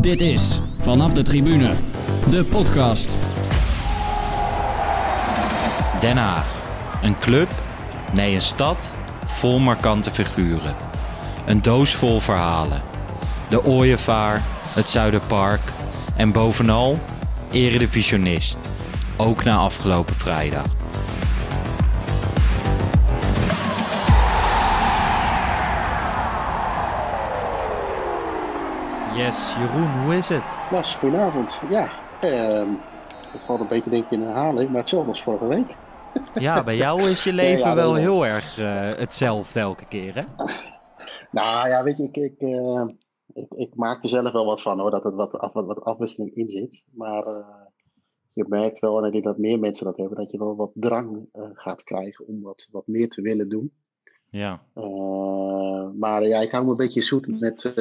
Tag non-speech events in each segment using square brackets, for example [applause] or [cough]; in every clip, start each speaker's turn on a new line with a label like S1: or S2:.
S1: Dit is Vanaf de Tribune, de podcast.
S2: Den Haag. Een club? Nee, een stad vol markante figuren. Een doos vol verhalen. De Ooievaar, het Zuiderpark en bovenal eredivisionist. Ook na afgelopen vrijdag. Yes, Jeroen, hoe is het?
S3: Lars, goedenavond. Ja, ehm ik valt een beetje denk ik in herhaling, maar hetzelfde als vorige week.
S2: Ja, bij jou [laughs] is je leven
S3: Ja, ja,
S2: wel heel erg eh, hetzelfde elke keer, hè? [laughs]
S3: Nou ja, weet je, ik, ik, eh, ik, ik maak er zelf wel wat van hoor, dat er wat, af, wat, wat afwisseling in zit. Maar eh, je merkt wel, en ik denk dat meer mensen dat hebben, dat je wel wat drang gaat krijgen om wat, wat meer te willen doen.
S2: Ja.
S3: Maar ja, ik hou me een beetje zoet met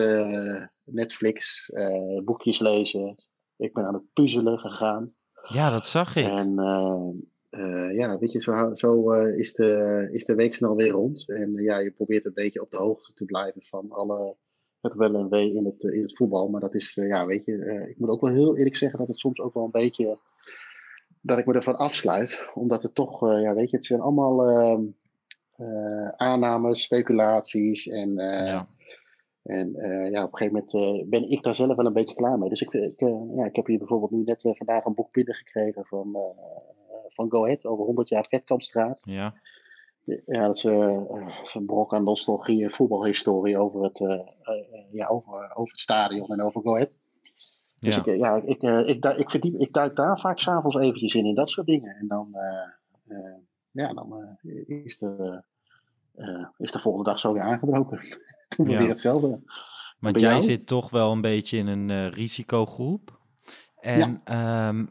S3: Netflix, eh, boekjes lezen. Ik ben aan het puzzelen gegaan.
S2: Ja, dat zag ik.
S3: En eh, eh, ja, weet je, zo, zo is, de, is de week snel weer rond. En ja, je probeert een beetje op de hoogte te blijven van alle, het wel en wee in het, in het voetbal. Maar dat is, ja, weet je, ik moet ook wel heel eerlijk zeggen dat het soms ook wel een beetje, dat ik me ervan afsluit. Omdat het toch, ja, weet je, het zijn allemaal ehm, eh, aannames, speculaties en...
S2: Ja.
S3: En eh, ja, op een gegeven moment eh, ben ik daar zelf wel een beetje klaar mee. Dus ik, ik, eh, ja, ik heb hier bijvoorbeeld nu net vandaag een boek binnengekregen van, van Go Ahead over 100 jaar Vetkampstraat.
S2: Ja.
S3: Ja, dat is, een brok aan nostalgie en voetbalhistorie over het, ja, over, over het stadion en over Go Ahead. Dus
S2: Ja.
S3: ik, ja, ik, ik, du- ik, verdiep, ik duik daar vaak s'avonds eventjes in, in dat soort dingen. En dan, ja, dan is, de, is de volgende dag zo weer aangebroken. [laughs] Toen
S2: Ja.
S3: weer hetzelfde.
S2: Want jij
S3: jou?
S2: zit toch wel een beetje in een eh, risicogroep. En ehm,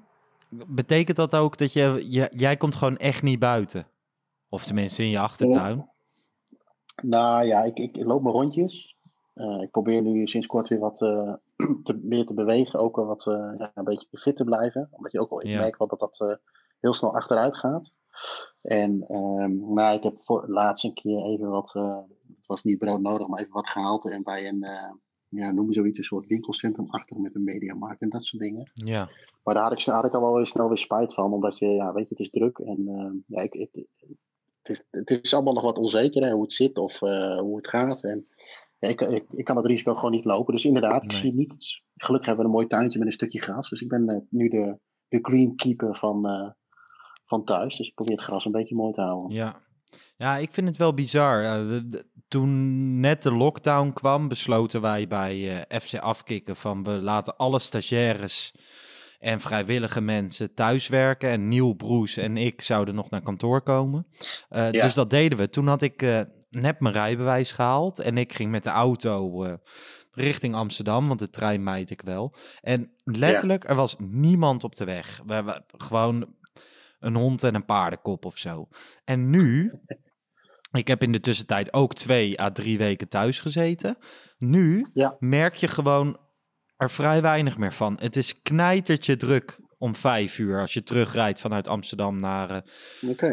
S2: betekent dat ook dat je, je, jij komt gewoon echt niet buiten? Of tenminste in je achtertuin?
S3: Nou ja, ik, ik, loop mijn rondjes. Eh, ik probeer nu sinds kort weer wat eh, [clears throat] te, meer te bewegen. Ook wat ja, een beetje fit te blijven. Omdat je ook wel, ik
S2: Ja.
S3: merk wel dat dat heel snel achteruit gaat. En ehm, nou, ik heb voor laatst een keer even wat, was niet brood nodig, maar even wat gehaald. En bij een, eh, ja, noem zoiets, een soort winkelcentrum achter met een mediamarkt en dat soort dingen.
S2: Ja.
S3: Maar daar had ik, daar had ik al wel weer snel weer spijt van, omdat je, ja, weet je, het is druk en eh, ja, ik, het, het, is, het is allemaal nog wat onzeker hè, hoe het zit of eh, hoe het gaat. En ja, ik, ik, ik kan het risico gewoon niet lopen. Dus inderdaad, ik
S2: Nee.
S3: zie niet. Gelukkig hebben we een mooi tuintje met een stukje gras. Dus ik ben nu de, de greenkeeper van, van thuis. Dus ik probeer het gras een beetje mooi te houden.
S2: Ja. Ja, ik vind het wel bizar. De- toen net de lockdown kwam, besloten wij bij eh, FC Afkikken van we laten alle stagiaires en vrijwillige mensen thuiswerken. En Niel Broes en ik zouden nog naar kantoor komen. Eh,
S3: Ja.
S2: Dus dat deden we. Toen had ik eh, net mijn rijbewijs gehaald en ik ging met de auto eh, richting Amsterdam, want de trein meid ik wel. En letterlijk, er was niemand op de weg. We hebben gewoon een hond en een paardenkop of zo. En nu, ik heb in de tussentijd ook twee à drie weken thuis gezeten. Nu
S3: Ja.
S2: merk je gewoon er vrij weinig meer van. Het is knijtertje druk om vijf uur als je terugrijdt vanuit Amsterdam naar, eh,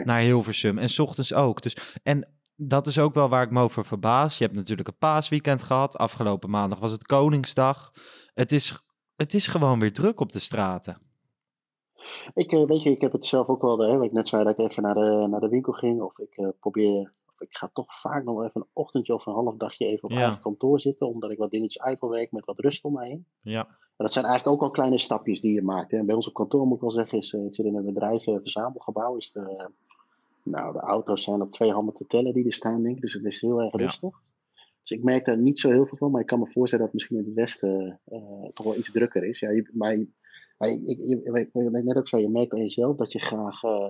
S2: naar Hilversum. En 's ochtends ook. Dus, en dat is ook wel waar ik me over verbaas. Je hebt natuurlijk een paasweekend gehad. Afgelopen maandag was het Koningsdag. Het is, het is gewoon weer druk op de straten.
S3: Ik, eh, weet je, ik heb het zelf ook wel, hè, wat ik net zei, dat ik even naar de, naar de winkel ging. Of ik eh, probeer, of ik ga toch vaak nog even een ochtendje of een half dagje even op
S2: Ja.
S3: eigen kantoor zitten. Omdat ik wat dingetjes uit wil werken met wat rust om me heen.
S2: Ja,
S3: Maar dat zijn eigenlijk ook al kleine stapjes die je maakt. Hè. Bij ons op kantoor moet ik wel zeggen, is, eh, ik zit in een bedrijf, een verzamelgebouw. Is de, nou, de auto's zijn op twee handen te tellen die er staan, denk ik. Dus het is heel erg
S2: Ja.
S3: rustig. Dus ik merk daar niet zo heel veel van. Maar ik kan me voorstellen dat het misschien in het westen toch wel iets drukker is. Ja, je, maar je- maar ik, ik, ik- ik net ook zei, je merkt aan jezelf dat je graag eh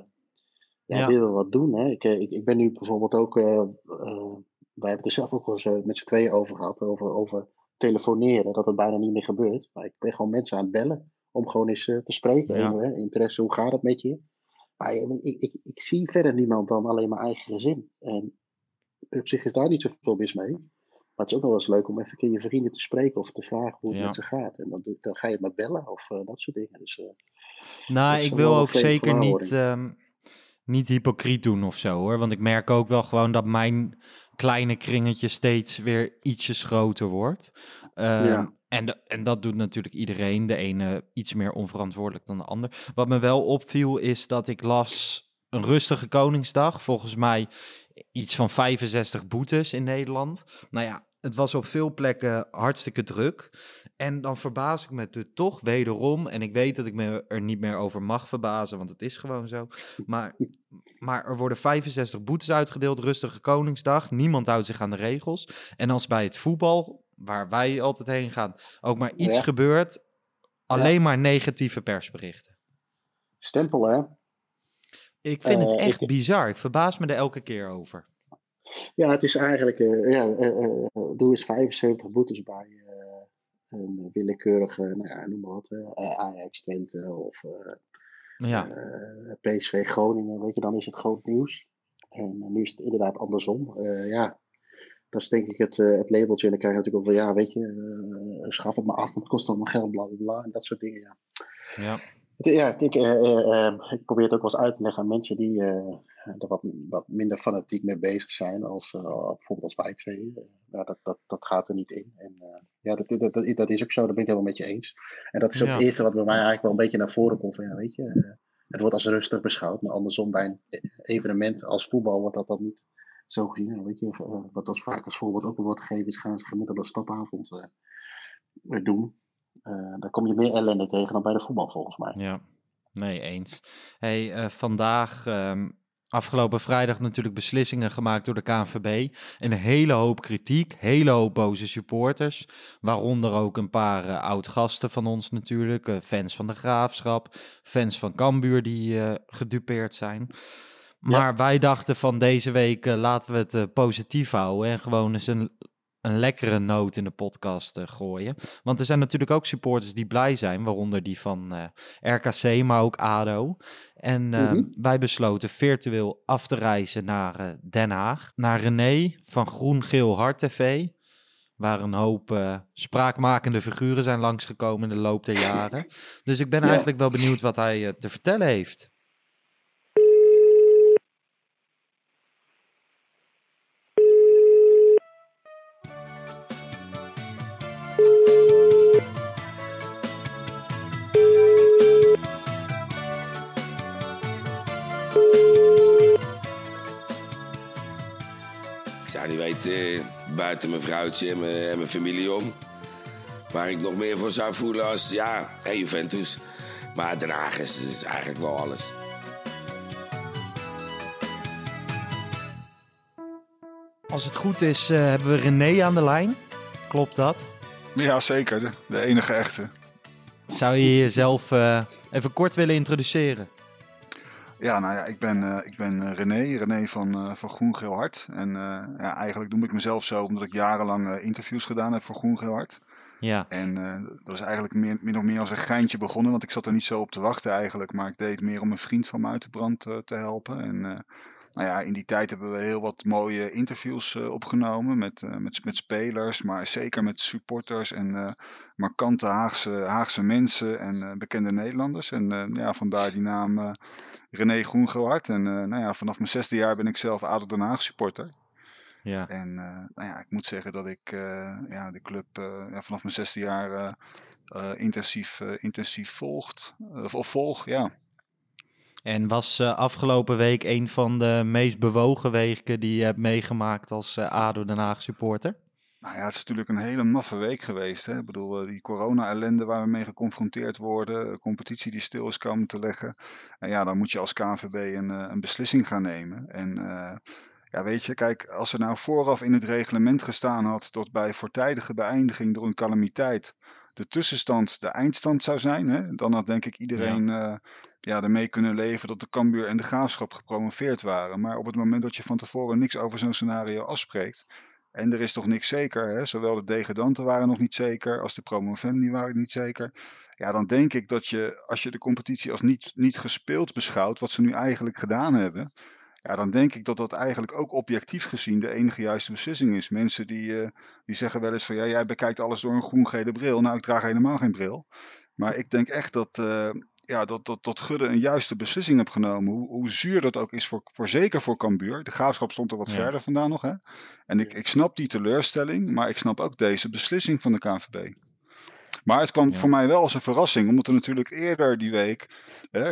S3: ja,
S2: Ja.
S3: wil wat doen. Hè. Ik, eh, ik, ik ben nu bijvoorbeeld ook, eh, wij hebben het er zelf ook wel eens met z'n tweeën over gehad, over, over telefoneren, dat het bijna niet meer gebeurt. Maar ik ben gewoon mensen aan het bellen om gewoon eens te spreken.
S2: Ja.
S3: Interesse, hoe gaat het met je? Maar ik, ik, ik zie verder niemand dan alleen mijn eigen gezin. En op zich is daar niet zoveel mis mee. Maar het is ook wel eens leuk om even een keer je vrienden te spreken of te vragen hoe het
S2: Ja.
S3: met ze gaat. En dan, dan ga je maar bellen of eh, dat soort dingen. Dus, eh,
S2: Nou, ik wil ook zeker niet, ehm, niet hypocriet doen of zo hoor. Want ik merk ook wel gewoon dat mijn kleine kringetje steeds weer ietsjes groter wordt. Ehm,
S3: Ja.
S2: en, de- en dat doet natuurlijk iedereen. De ene iets meer onverantwoordelijk dan de ander. Wat me wel opviel is dat ik las een rustige Koningsdag. Volgens mij iets van 65 boetes in Nederland. Nou ja, het was op veel plekken hartstikke druk. En dan verbaas ik me er toch wederom. En ik weet dat ik me er niet meer over mag verbazen, want het is gewoon zo. Maar, maar er worden 65 boetes uitgedeeld, rustige Koningsdag. Niemand houdt zich aan de regels. En als bij het voetbal, waar wij altijd heen gaan, ook maar iets
S3: Ja.
S2: gebeurt, alleen maar negatieve persberichten.
S3: Stempel, hè?
S2: Ik vind het
S3: Eh,
S2: echt
S3: ik-
S2: bizar. Ik verbaas me er elke keer over.
S3: Ja, het is eigenlijk, eh, ja, eh, doe eens 75 boetes bij een willekeurige, nou ja, noem maar wat, Ajax Twente of
S2: Ja,
S3: PSV Groningen, weet je, dan is het groot nieuws. En nu is het inderdaad andersom. Ja, dat is denk ik het, het labeltje. En dan krijg je natuurlijk ook wel, ja, weet je, schaf het maar af, want het kost allemaal geld, bla bla bla, en dat soort dingen, ja.
S2: ja.
S3: Ja, ik, eh, eh, eh, ik probeer het ook wel eens uit te leggen aan mensen die er wat, wat minder fanatiek mee bezig zijn, als, bijvoorbeeld als wij twee. Ja, dat, dat, dat gaat er niet in. En ja, dat, dat, dat, dat is ook zo, daar ben ik helemaal met je eens. En dat is ook
S2: Ja.
S3: het eerste wat bij mij eigenlijk wel een beetje naar voren komt. Van, ja, weet je, het wordt als rustig beschouwd, maar andersom bij een e- evenement als voetbal wordt dat dan niet zo gezien. Weet je, wat als vaak als voorbeeld ook wordt gegeven is, gaan ze gemiddelde stapavond doen. Eh, daar kom je meer ellende tegen dan bij de voetbal volgens mij.
S2: Ja, nee, eens. Hey, eh, vandaag, ehm, afgelopen vrijdag natuurlijk beslissingen gemaakt door de KNVB. Een hele hoop kritiek, hele hoop boze supporters. Waaronder ook een paar eh, oud-gasten van ons natuurlijk. fans van de Graafschap, fans van Cambuur die gedupeerd zijn. Maar wij dachten van deze week laten we het positief houden en gewoon eens een, een lekkere noot in de podcast eh, gooien. Want er zijn natuurlijk ook supporters die blij zijn, waaronder die van eh, RKC, maar ook ADO. En eh,
S3: Mhm.
S2: wij besloten virtueel af te reizen naar eh, Den Haag. Naar René van Groen Geel Hart TV. Waar een hoop spraakmakende figuren zijn langsgekomen in de loop der jaren. [laughs] Dus ik ben
S3: Ja.
S2: eigenlijk wel benieuwd wat hij te vertellen heeft.
S4: Zou niet weten, buiten mijn vrouwtje en mijn, en mijn familie om. Waar ik nog meer voor zou voelen als, ja, hey, Juventus. Maar Den Haag is, is eigenlijk wel alles.
S2: Als het goed is, eh, hebben we René aan de lijn. Klopt dat?
S5: Ja, zeker. De, de enige echte.
S2: Zou je jezelf eh, even kort willen introduceren?
S5: Ja, nou ja, ik ben, eh, ik ben eh, René, René van, eh, van Groen Geel Hart. En ja, eigenlijk noem ik mezelf zo omdat ik jarenlang interviews gedaan heb voor Groen Geel Hart.
S2: Ja,
S5: En dat is eigenlijk meer, min of meer als een geintje begonnen, want ik zat er niet zo op te wachten eigenlijk. Maar ik deed het meer om een vriend van me uit de brand te helpen. En nou ja, in die tijd hebben we heel wat mooie interviews eh, opgenomen met, eh, met, met spelers, maar zeker met supporters en eh, markante Haagse, Haagse mensen en bekende Nederlanders. En ja, vandaar die naam René Groengewaard. En nou ja, vanaf mijn zesde jaar ben ik zelf ADO Den Haag supporter.
S2: ja.
S5: En nou ja, ik moet zeggen dat ik ja, de club ja, vanaf mijn zesde jaar intensief, intensief volgt, of volg, ja.
S2: En was eh, afgelopen week een van de meest bewogen weken die je hebt meegemaakt als eh, ADO Den Haag supporter?
S5: Nou ja, het is natuurlijk een hele maffe week geweest. Hè? Ik bedoel, eh, die corona-ellende waar we mee geconfronteerd worden, competitie die stil is komen te leggen. En ja, dan moet je als KNVB een, een beslissing gaan nemen. En ja, weet je, kijk, als er nou vooraf in het reglement gestaan had dat bij voortijdige beëindiging door een calamiteit de tussenstand de eindstand zou zijn, hè, dan had denk ik iedereen ja. ja, ermee kunnen leven dat de Cambuur en de Graafschap gepromoveerd waren. Maar op het moment dat je van tevoren niks over zo'n scenario afspreekt, en er is toch niks zeker, hè? zowel de degradanten waren nog niet zeker als de promovendi waren niet zeker. Ja, dan denk ik dat je, als je de competitie als niet, niet gespeeld beschouwt, wat ze nu eigenlijk gedaan hebben, ja, dan denk ik dat dat eigenlijk ook objectief gezien de enige juiste beslissing is. Mensen die, uh, die zeggen wel eens van ja, jij bekijkt alles door een groen-gele bril. Nou, ik draag helemaal geen bril. Maar ik denk echt dat, uh, ja, dat, dat, dat Gudde een juiste beslissing heeft genomen. Hoe, hoe zuur dat ook is, voor, voor zeker voor Cambuur. De graafschap stond er wat
S2: Ja.
S5: verder vandaan nog. Hè? En ik, ik snap die teleurstelling, maar ik snap ook deze beslissing van de KNVB. Maar het kwam
S2: Ja.
S5: voor mij wel als een verrassing, omdat er natuurlijk eerder die week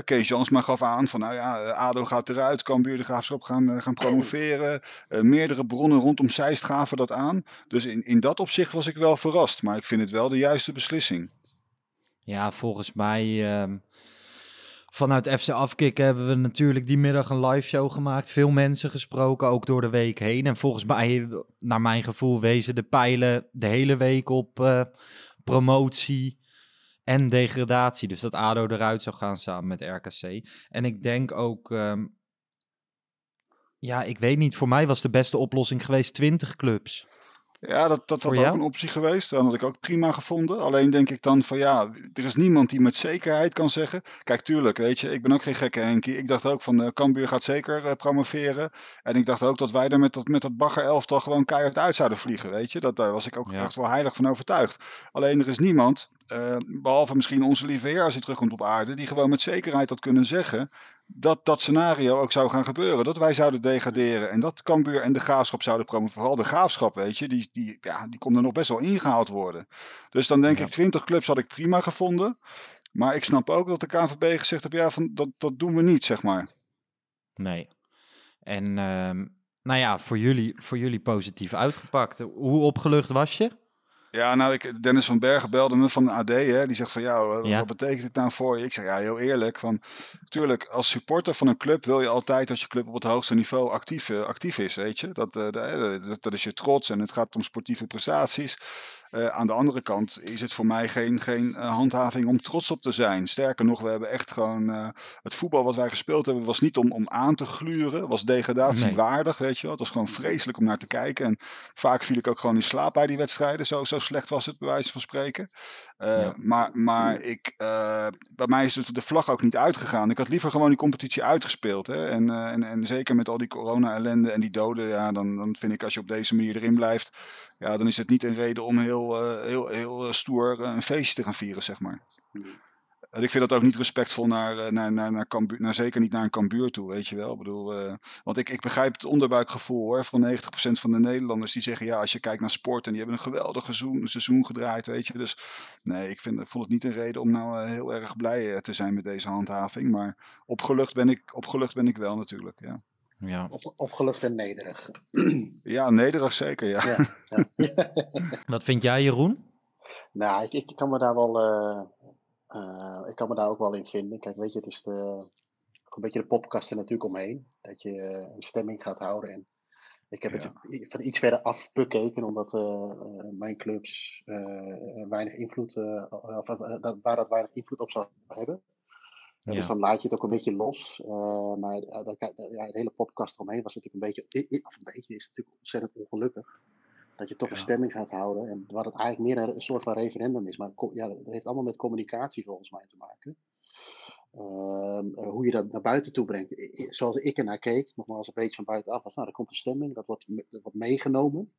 S5: Kees Jansma gaf aan van nou ja, eh, ADO gaat eruit, Cambuur de Graafschap gaan, eh, gaan promoveren. Eh, meerdere bronnen rondom Zeist gaven dat aan. Dus in, in dat opzicht was ik wel verrast, maar ik vind het wel de juiste beslissing.
S2: Ja, volgens mij ehm, vanuit FC Afkik hebben we natuurlijk die middag een live show gemaakt. Veel mensen gesproken, ook door de week heen. En volgens mij, naar mijn gevoel, wezen de pijlen de hele week op promotie en degradatie. Dus dat ADO eruit zou gaan samen met RKC. En ik denk ook, ehm, ja, ik weet niet, voor mij was de beste oplossing geweest 20 clubs.
S5: Ja, dat, dat had ook een optie geweest. Dat had ik ook prima gevonden. Alleen denk ik dan van ja, er is niemand die met zekerheid kan zeggen. Kijk, tuurlijk, weet je, ik ben ook geen gekke Henkie. Ik dacht ook van uh, Cambuur gaat zeker eh, promoveren. En ik dacht ook dat wij er met dat, met dat bagger elftal gewoon keihard uit zouden vliegen, weet je. Dat, daar was ik ook
S2: Ja.
S5: echt wel heilig van overtuigd. Alleen er is niemand, eh, behalve misschien onze lieve heer als hij terugkomt op aarde, die gewoon met zekerheid had kunnen zeggen dat dat scenario ook zou gaan gebeuren. Dat wij zouden degraderen en dat Cambuur en de Graafschap zouden promoveren. Vooral de Graafschap, weet je, die, die, ja, die kon er nog best wel ingehaald worden. Dus dan denk
S2: Ja.
S5: ik, 20 clubs had ik prima gevonden. Maar ik snap ook dat de KNVB gezegd heeft, ja, van, dat, dat doen we niet, zeg maar.
S2: Nee. En ehm, nou ja, voor jullie, voor jullie positief uitgepakt. Hoe opgelucht was je?
S5: Ja, nou, ik, Dennis van Bergen belde me van de AD. Hè, die zegt van, ja, eh,
S2: Ja.
S5: wat betekent dit nou voor je? Ik zeg, ja, heel eerlijk. Van, tuurlijk, als supporter van een club wil je altijd dat je club op het hoogste niveau actief, eh, actief is, weet je. Dat, eh, de- dat, dat is je trots en het gaat om sportieve prestaties. Eh, aan de andere kant is het voor mij geen, geen eh, handhaving om trots op te zijn. Sterker nog, we hebben echt gewoon... eh, het voetbal wat wij gespeeld hebben was niet om, om aan te gluren. Was degradatiewaardig, weet je wel. Het was gewoon vreselijk om naar te kijken. En vaak viel ik ook gewoon in slaap bij die wedstrijden. Zo, zo slecht was het, bij wijze van spreken.
S2: Ja.
S5: Maar, maar ik, bij mij is het de vlag ook niet uitgegaan. Ik had liever gewoon die competitie uitgespeeld. Hè? En, en, en zeker met al die corona-ellende en die doden. Ja, dan, dan vind ik als je op deze manier erin blijft. Ja, dan is het niet een reden om heel, eh, heel, heel eh, stoer eh, een feestje te gaan vieren, zeg maar. En ik vind dat ook niet respectvol naar, naar, naar, naar, Cambuur, naar zeker niet naar een Cambuur toe, weet je wel. Ik bedoel, want ik, ik begrijp het onderbuikgevoel hoor, van 90% van de Nederlanders die zeggen, ja, als je kijkt naar sport en die hebben een geweldig seizoen, seizoen gedraaid, weet je. Dus nee, ik, vind, ik vond het niet een reden om nou heel erg blij te zijn met deze handhaving. Maar opgelucht ben ik, opgelucht ben ik wel natuurlijk, ja.
S2: Ja.
S3: Op, opgelucht en nederig. [clears throat]
S5: Ja, nederig zeker, ja.
S3: Ja, ja. [laughs]
S2: Wat vind jij, Jeroen?
S3: nou, ik, ik kan me daar wel. eh, eh, ik kan me daar ook wel in vinden. Kijk, weet je, het is de, ook een beetje de popkast er natuurlijk omheen. Dat je eh, een stemming gaat houden. En ik heb
S5: Ja.
S3: het van iets verder af bekeken, omdat mijn clubs eh, weinig invloed, eh, of, dat- waar dat weinig invloed op zou hebben.
S2: Ja.
S3: Dus dan laat je het ook een beetje los. Eh, maar kijk- ja, de hele podcast eromheen was natuurlijk een beetje, of een beetje, is natuurlijk ontzettend ongelukkig. Dat je toch een stemming gaat houden. En wat het eigenlijk meer een, een soort van referendum is. Maar ja, dat heeft allemaal met communicatie volgens mij te maken. Ehm, eh, hoe je dat naar buiten toe brengt. Zoals ik ernaar keek, nogmaals een beetje van buitenaf, was nou, er komt een stemming, dat wordt, dat wordt meegenomen.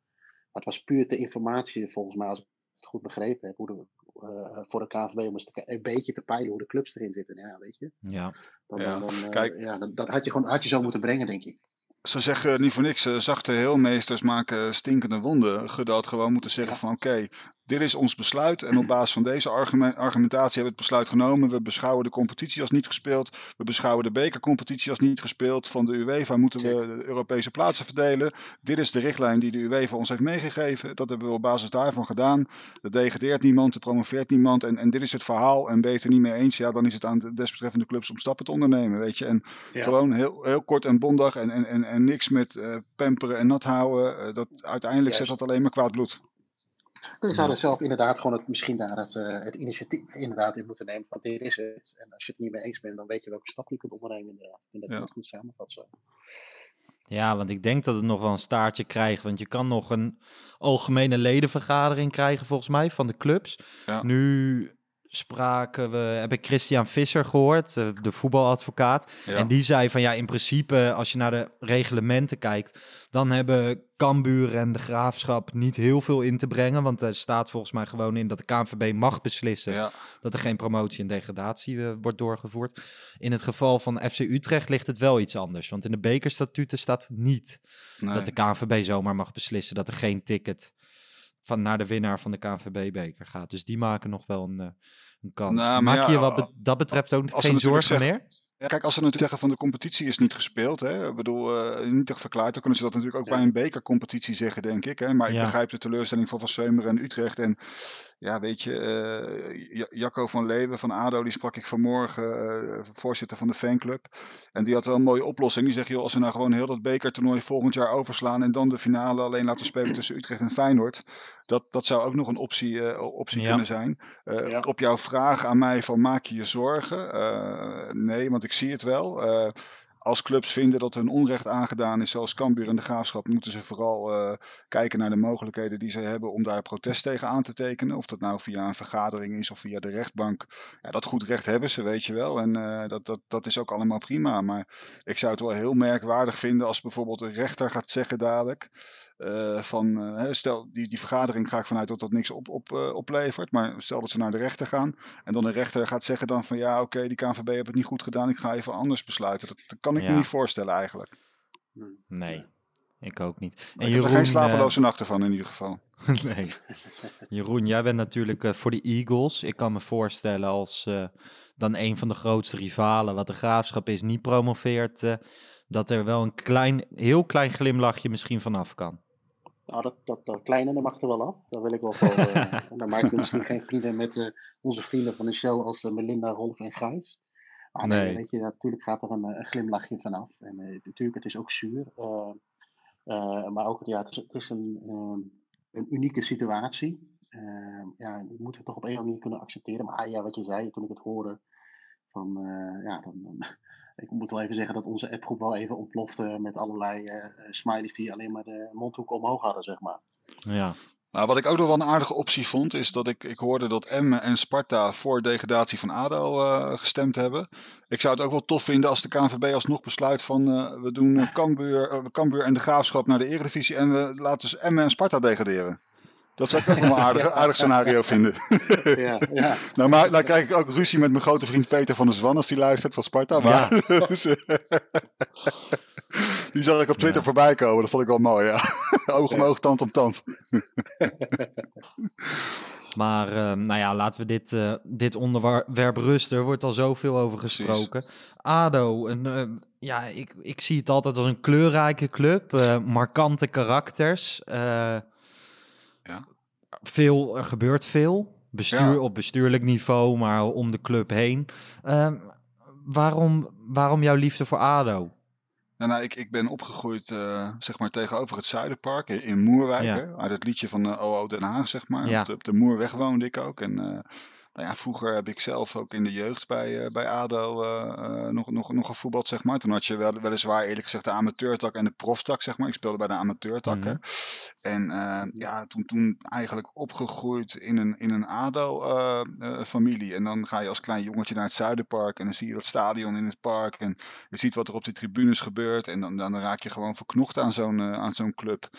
S3: Maar het was puur de informatie, volgens mij, als ik het goed begrepen heb, hoe de, eh, voor de KNVB om eens te, een beetje te peilen hoe de clubs erin zitten. Ja, weet je.
S2: Ja.
S3: Dan,
S5: Ja,
S3: dan, eh,
S5: kijk.
S3: ja, dat, dat had je gewoon had je zo moeten brengen, denk ik.
S5: Ze zeggen niet voor niks, eh, zachte heelmeesters maken stinkende wonden. Gudde had gewoon moeten zeggen van oké, dit is ons besluit. En op basis van deze argumen- argumentatie hebben we het besluit genomen. We beschouwen de competitie als niet gespeeld. We beschouwen de bekercompetitie als niet gespeeld. Van de UEFA moeten we de Europese plaatsen verdelen. Dit is de richtlijn die de UEFA ons heeft meegegeven. Dat hebben we op basis daarvan gedaan. Er degradeert niemand, er promoveert niemand. En, en dit is het verhaal. En ben je het er niet mee eens, ja, dan is het aan de desbetreffende clubs om stappen te ondernemen. Weet je. En
S3: Ja.
S5: gewoon heel, heel kort en bondig en, en, en, en niks met eh pamperen en nat houden. Eh, dat, uiteindelijk zet
S3: Juist.
S5: dat alleen maar kwaad bloed.
S3: Je zou er zelf inderdaad gewoon het, misschien daar het, eh, het initiatief inderdaad in moeten nemen van dit is het. En als je het niet mee eens bent, dan weet je welke stap je kunt ondernemen inderdaad. Ik vind dat
S5: Ja.
S3: het goed samenvat zo.
S2: Ja, want ik denk dat het nog wel een staartje krijgt. Want je kan nog een algemene ledenvergadering krijgen, volgens mij, van de clubs.
S5: Ja.
S2: Nu spraken we, heb ik Christian Visser gehoord, eh, de voetbaladvocaat.
S5: Ja.
S2: En die zei van ja, in principe, als je naar de reglementen kijkt, dan hebben Cambuur en de Graafschap niet heel veel in te brengen. Want er staat volgens mij gewoon in dat de KNVB mag beslissen
S5: Ja.
S2: dat er geen promotie en degradatie eh, wordt doorgevoerd. In het geval van FC Utrecht ligt het wel iets anders. Want in de bekerstatuten staat niet
S5: Nee.
S2: dat de KNVB zomaar mag beslissen dat er geen ticket van naar de winnaar van de KNVB-beker gaat. Dus die maken nog wel een, eh, een kans.
S5: Nou,
S2: Maak
S5: ja,
S2: je wat be- dat betreft ook geen zorgen meer?
S5: Ja, kijk, als ze natuurlijk zeggen van de competitie is niet gespeeld, hè, ik bedoel, eh, niet verklaard, dan kunnen ze dat natuurlijk ook
S3: Ja.
S5: bij een bekercompetitie zeggen, denk ik. Hè. Maar ik
S2: Ja.
S5: begrijp de teleurstelling van Van Seumeren en Utrecht. En ja, weet je, eh, Ja- Jacco van Leeuwen van ADO, die sprak ik vanmorgen, eh, voorzitter van de fanclub. En die had wel een mooie oplossing. Die zegt, joh, als we nou gewoon heel dat bekertoernooi volgend jaar overslaan en dan de finale alleen laten spelen [clears throat] tussen Utrecht en Feyenoord, dat, dat zou ook nog een optie, eh, optie
S2: Ja.
S5: kunnen zijn. Eh,
S3: Ja.
S5: Op jouw vraag aan mij van maak je je zorgen? Eh, nee, want ik zie het wel. Eh, als clubs vinden dat hun onrecht aangedaan is, zoals Cambuur en de Graafschap, moeten ze vooral eh, kijken naar de mogelijkheden die ze hebben om daar protest tegen aan te tekenen. Of dat nou via een vergadering is of via de rechtbank. Ja, dat goed recht hebben ze, weet je wel. En eh, dat, dat, dat is ook allemaal prima. Maar ik zou het wel heel merkwaardig vinden als bijvoorbeeld een rechter gaat zeggen dadelijk. Eh, van, eh, hè, stel, die, die vergadering ga ik vanuit dat dat niks op, op, eh, oplevert. Maar stel dat ze naar de rechter gaan. En dan de rechter gaat zeggen dan van ja, oké, die KNVB heeft het niet goed gedaan. Ik ga even anders besluiten. Dat, dat kan ik
S2: Ja.
S5: me niet voorstellen eigenlijk.
S2: Nee, ik ook niet.
S5: Maar ik heb er geen slapeloze nachten van in ieder geval. [laughs]
S2: nee. Jeroen, jij bent natuurlijk eh, voor de Eagles. Ik kan me voorstellen als eh, dan een van de grootste rivalen, wat de graafschap is, niet promoveert, eh, dat er wel een klein, heel klein glimlachje misschien vanaf kan.
S3: Nou, dat, dat, dat mag er wel af. Daar wil ik wel voor. [laughs] en dan maak ik misschien geen vrienden met eh, onze vrienden van de show als eh, Melinda, Rolf en Gijs. Maar nee,
S2: Nee.
S3: weet je, natuurlijk gaat er een, eh, een glimlachje vanaf. En natuurlijk, het is ook zuur. maar ook, ja, het is, het is een, ehm, een unieke situatie. Eh, ja, die moeten we toch op een of andere manier kunnen accepteren. Maar ah, ja, wat je zei toen ik het hoorde, van, ja, dan, dan- ik moet wel even zeggen dat onze appgroep wel even ontplofte met allerlei eh, eh, smileys die alleen maar de mondhoek omhoog hadden, zeg maar.
S2: Ja,
S5: Nou, wat ik ook nog wel een aardige optie vond, is dat ik, ik hoorde dat Emmen en Sparta voor degradatie van ADO eh, gestemd hebben. Ik zou het ook wel tof vinden als de KNVB alsnog besluit van eh, we doen Cambuur, Cambuur en de Graafschap naar de Eredivisie en we laten dus Emmen en Sparta degraderen. Dat zou ik ook nog wel een aardig, aardig scenario vinden. [laughs]
S3: ja, ja.
S5: Nou, maar nou krijg ik ook ruzie met mijn grote vriend Peter van der Zwan als die luistert van Sparta. Maar [laughs] Dus, eh, die zag ik op Twitter
S2: Ja.
S5: voorbij komen. Dat vond ik wel mooi, ja. Oog om
S3: Ja.
S5: oog, tand om tand. [laughs]
S2: maar eh, nou ja, laten we dit, eh, dit onderwerp rusten. Er wordt al zoveel over
S5: Precies.
S2: gesproken. ADO, een, eh, ja, ik, ik zie het altijd als een kleurrijke club. eh, markante karakters.
S5: Ja.
S2: veel, er gebeurt veel. Bestuur
S5: Ja.
S2: op bestuurlijk niveau, maar om de club heen. Ehm, waarom, waarom jouw liefde voor ADO?
S5: Nou, nou, ik, ik ben opgegroeid eh, zeg maar tegenover het Zuiderpark in, in Moerwijk.
S2: Ja.
S5: Hè, uit het liedje van eh OO Den Haag, zeg maar.
S2: Ja.
S5: Op, de, op de Moerweg woonde ik ook. En eh, nou ja, vroeger heb ik zelf ook in de jeugd bij, eh, bij ADO eh, eh, nog, nog, nog gevoetbald, zeg maar. Toen had je wel, weliswaar eerlijk gezegd de amateurtak en de proftak, zeg maar. Ik speelde bij de amateurtak,
S2: Mhm.
S5: En ja, toen, toen eigenlijk opgegroeid in een, in een ADO-familie. en dan ga je als klein jongetje naar het Zuiderpark en dan zie je dat stadion in het park. En je ziet wat er op de tribunes gebeurt. En dan, dan raak je gewoon verknocht aan zo'n aan zo'n club.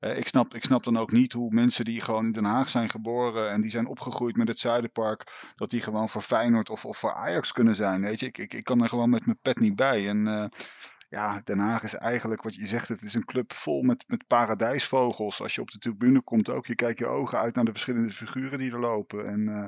S5: Ik, snap, ik snap dan ook niet hoe mensen die gewoon in Den Haag zijn geboren en die zijn opgegroeid met het Zuiderpark, dat die gewoon voor Feyenoord of, of voor Ajax kunnen zijn. Weet je, ik, ik, ik kan er gewoon met mijn pet niet bij. En eh, ja, Den Haag is eigenlijk wat je zegt, het is een club vol met, met paradijsvogels. Als je op de tribune komt ook, je kijkt je ogen uit naar de verschillende figuren die er lopen. En eh,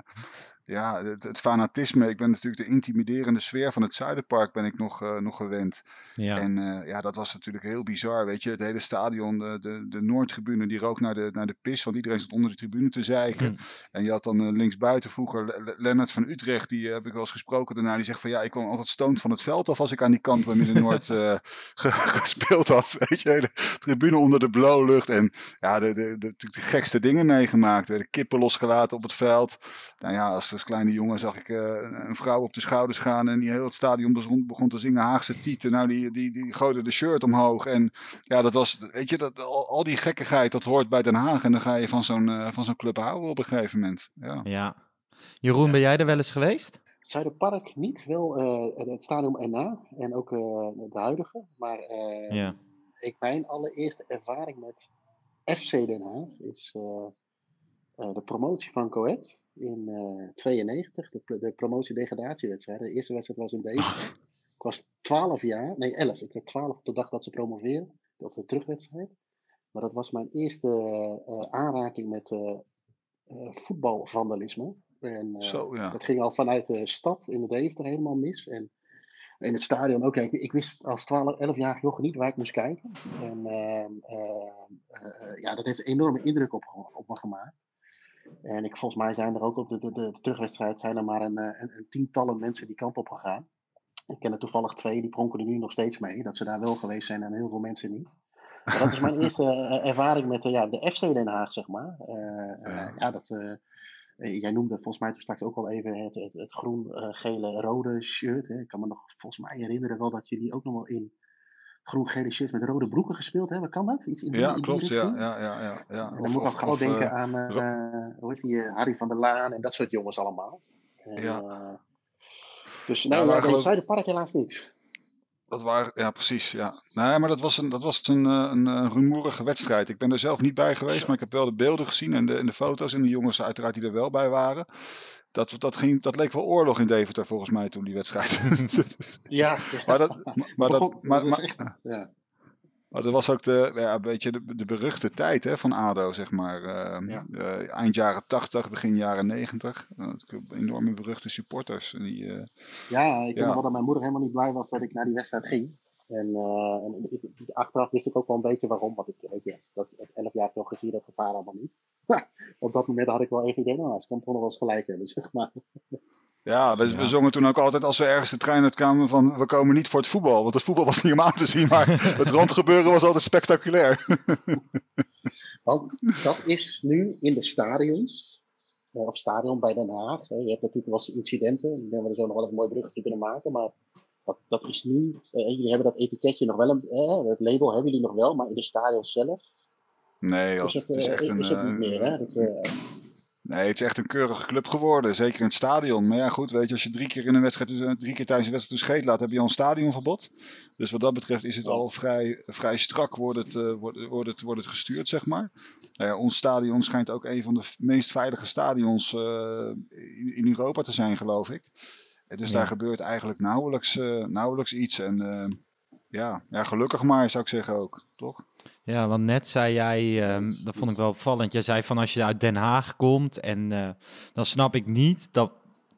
S5: ja, het, het fanatisme, ik ben natuurlijk de intimiderende sfeer van het Zuiderpark ben ik nog, eh, nog gewend.
S2: Ja.
S5: En eh, ja, dat was natuurlijk heel bizar, weet je. Het hele stadion, de, de, de Noordtribune, die rook naar de, naar de pis, want iedereen zat onder de tribune te zeiken.
S2: Hm.
S5: En je had dan eh, linksbuiten vroeger Le- Le- Lennart van Utrecht, die heb ik wel eens gesproken daarna. Die zegt van ja, ik kwam altijd stoned van het veld af als ik aan die kant bij Midden-Noord [laughs] ge- gespeeld had. Weet je, de tribune onder de blauwlucht. En ja, de, de, de, natuurlijk de gekste dingen meegemaakt. Er werden kippen losgelaten op het veld. Nou ja, als, als kleine jongen zag ik eh, een vrouw op de schouders gaan en die heel het stadion begon, begon te zingen Haagse tieten. Nou, die, die, die gooide de shirt omhoog. En ja, dat was, weet je, dat, al, al die gekkigheid, dat hoort bij Den Haag. En dan ga je van zo'n eh, van zo'n club houden op een gegeven moment. Ja.
S2: Ja. Jeroen, ben jij er wel eens geweest?
S3: Zuiderpark niet, wel uh, het stadion NA en ook uh, de huidige. Maar uh,
S2: Ja.
S3: ik, mijn allereerste ervaring met FC Den Haag is de promotie van Coët in 92. De, de promotie-degradatiewedstrijd. De eerste wedstrijd was in deze. ik was 12 jaar, nee 11. Ik werd 12 op de dag dat ze promoveren. Of de terugwedstrijd. Maar dat was mijn eerste aanraking met voetbalvandalisme. En,
S5: Zo, ja.
S3: Dat ging al vanuit de stad in de Deventer helemaal mis. En in het stadion ook. Ik, ik wist als 12, 11 jaar joch niet waar ik moest kijken. En uh, uh, ja, dat heeft een enorme indruk op, op me gemaakt. En ik, volgens mij zijn er ook op de, de, de, terugwedstrijd zijn er maar een, een, een, tientallen mensen die kant op gegaan. Ik ken er toevallig twee, die pronken er nu nog steeds mee. Dat ze daar wel geweest zijn en heel veel mensen niet. Maar dat is mijn [laughs] eerste ervaring met ja, de FC Den Haag, zeg maar. ja. ja, dat... Jij noemde volgens mij toen straks ook al even het, het, het groen, uh, gele, rode shirt. Hè. Ik kan me nog volgens mij herinneren wel dat jullie ook nog wel in groen, gele shirts met rode broeken gespeeld hebben. Kan dat? Iets in die,
S5: ja,
S3: in
S5: klopt. Ja, ja, ja, ja, ja.
S3: En dan moet ik al gauw denken aan, uh, hoe heet die, Harry van der Laan en dat soort jongens allemaal. En,
S5: ja.
S3: dus nee, nou, nee, Zuiderpark helaas niet.
S5: Dat waren, ja, precies. Ja. Nee, maar dat was, een, dat was een, een, een rumoerige wedstrijd. Ik ben er zelf niet bij geweest, maar ik heb wel de beelden gezien en de, en de foto's en de jongens uiteraard die er wel bij waren. Dat, dat, ging, dat leek wel oorlog in Deventer volgens mij toen die wedstrijd. [laughs]
S3: ja, [laughs]
S5: maar dat, maar dat, maar, maar,
S3: echt, ja.
S5: Maar dat was ook de, ja, een beetje de, de beruchte tijd hè, van ADO, zeg maar. Uh,
S3: Ja.
S5: uh, eind jaren 80, begin jaren 90. Uh, enorme beruchte supporters. Die, eh,
S3: Ja, ik weet nog wel dat mijn moeder helemaal niet blij was dat ik naar die wedstrijd ging. En, eh, en ik, achteraf wist ik ook wel een beetje waarom. Want ik weet dat 11 jaar toch gezien dat gevaar allemaal niet. [laughs] Op dat moment had ik wel even idee, nou, ze kan toch nog wel eens gelijk hebben, zeg maar.
S5: ja, we,
S2: Ja.
S5: we zongen toen ook altijd als we ergens de trein uitkwamen van we komen niet voor het voetbal. Want het voetbal was niet om aan te zien, maar [laughs] het rondgebeuren was altijd spectaculair. [laughs]
S3: Want dat is nu in de stadions, eh, of stadion bij Den Haag. Je hebt natuurlijk wel eens incidenten. Ik denk dat we er zo nog wel een mooi bruggetje kunnen maken. Maar dat, dat is nu, eh, jullie hebben dat etiketje nog wel, een, het label hebben jullie nog wel, maar in de stadions zelf
S5: Nee,
S3: is het,
S5: het is
S3: eh,
S5: echt
S3: is
S5: een,
S3: het niet
S5: eh,
S3: meer. Hè? Dat, eh,
S5: Nee, het is echt een keurige club geworden. Zeker in het stadion. Maar ja, goed, weet je, als je drie keer in een wedstrijd, dus, drie keer tijdens een wedstrijd een scheet laat, heb je al een stadionverbod. Dus wat dat betreft is het al vrij, vrij strak wordt het, wordt, wordt het, wordt het gestuurd, zeg maar. Nou ja, ons stadion schijnt ook een van de meest veilige stadions in, in Europa te zijn, geloof ik. En dus
S2: Ja.
S5: daar gebeurt eigenlijk nauwelijks, nauwelijks iets. En ja, ja, gelukkig maar, zou ik zeggen ook, toch?
S2: Ja, want net zei jij, ehm, dat vond ik wel opvallend. Jij zei van als je uit Den Haag komt en eh, dan snap ik niet dat,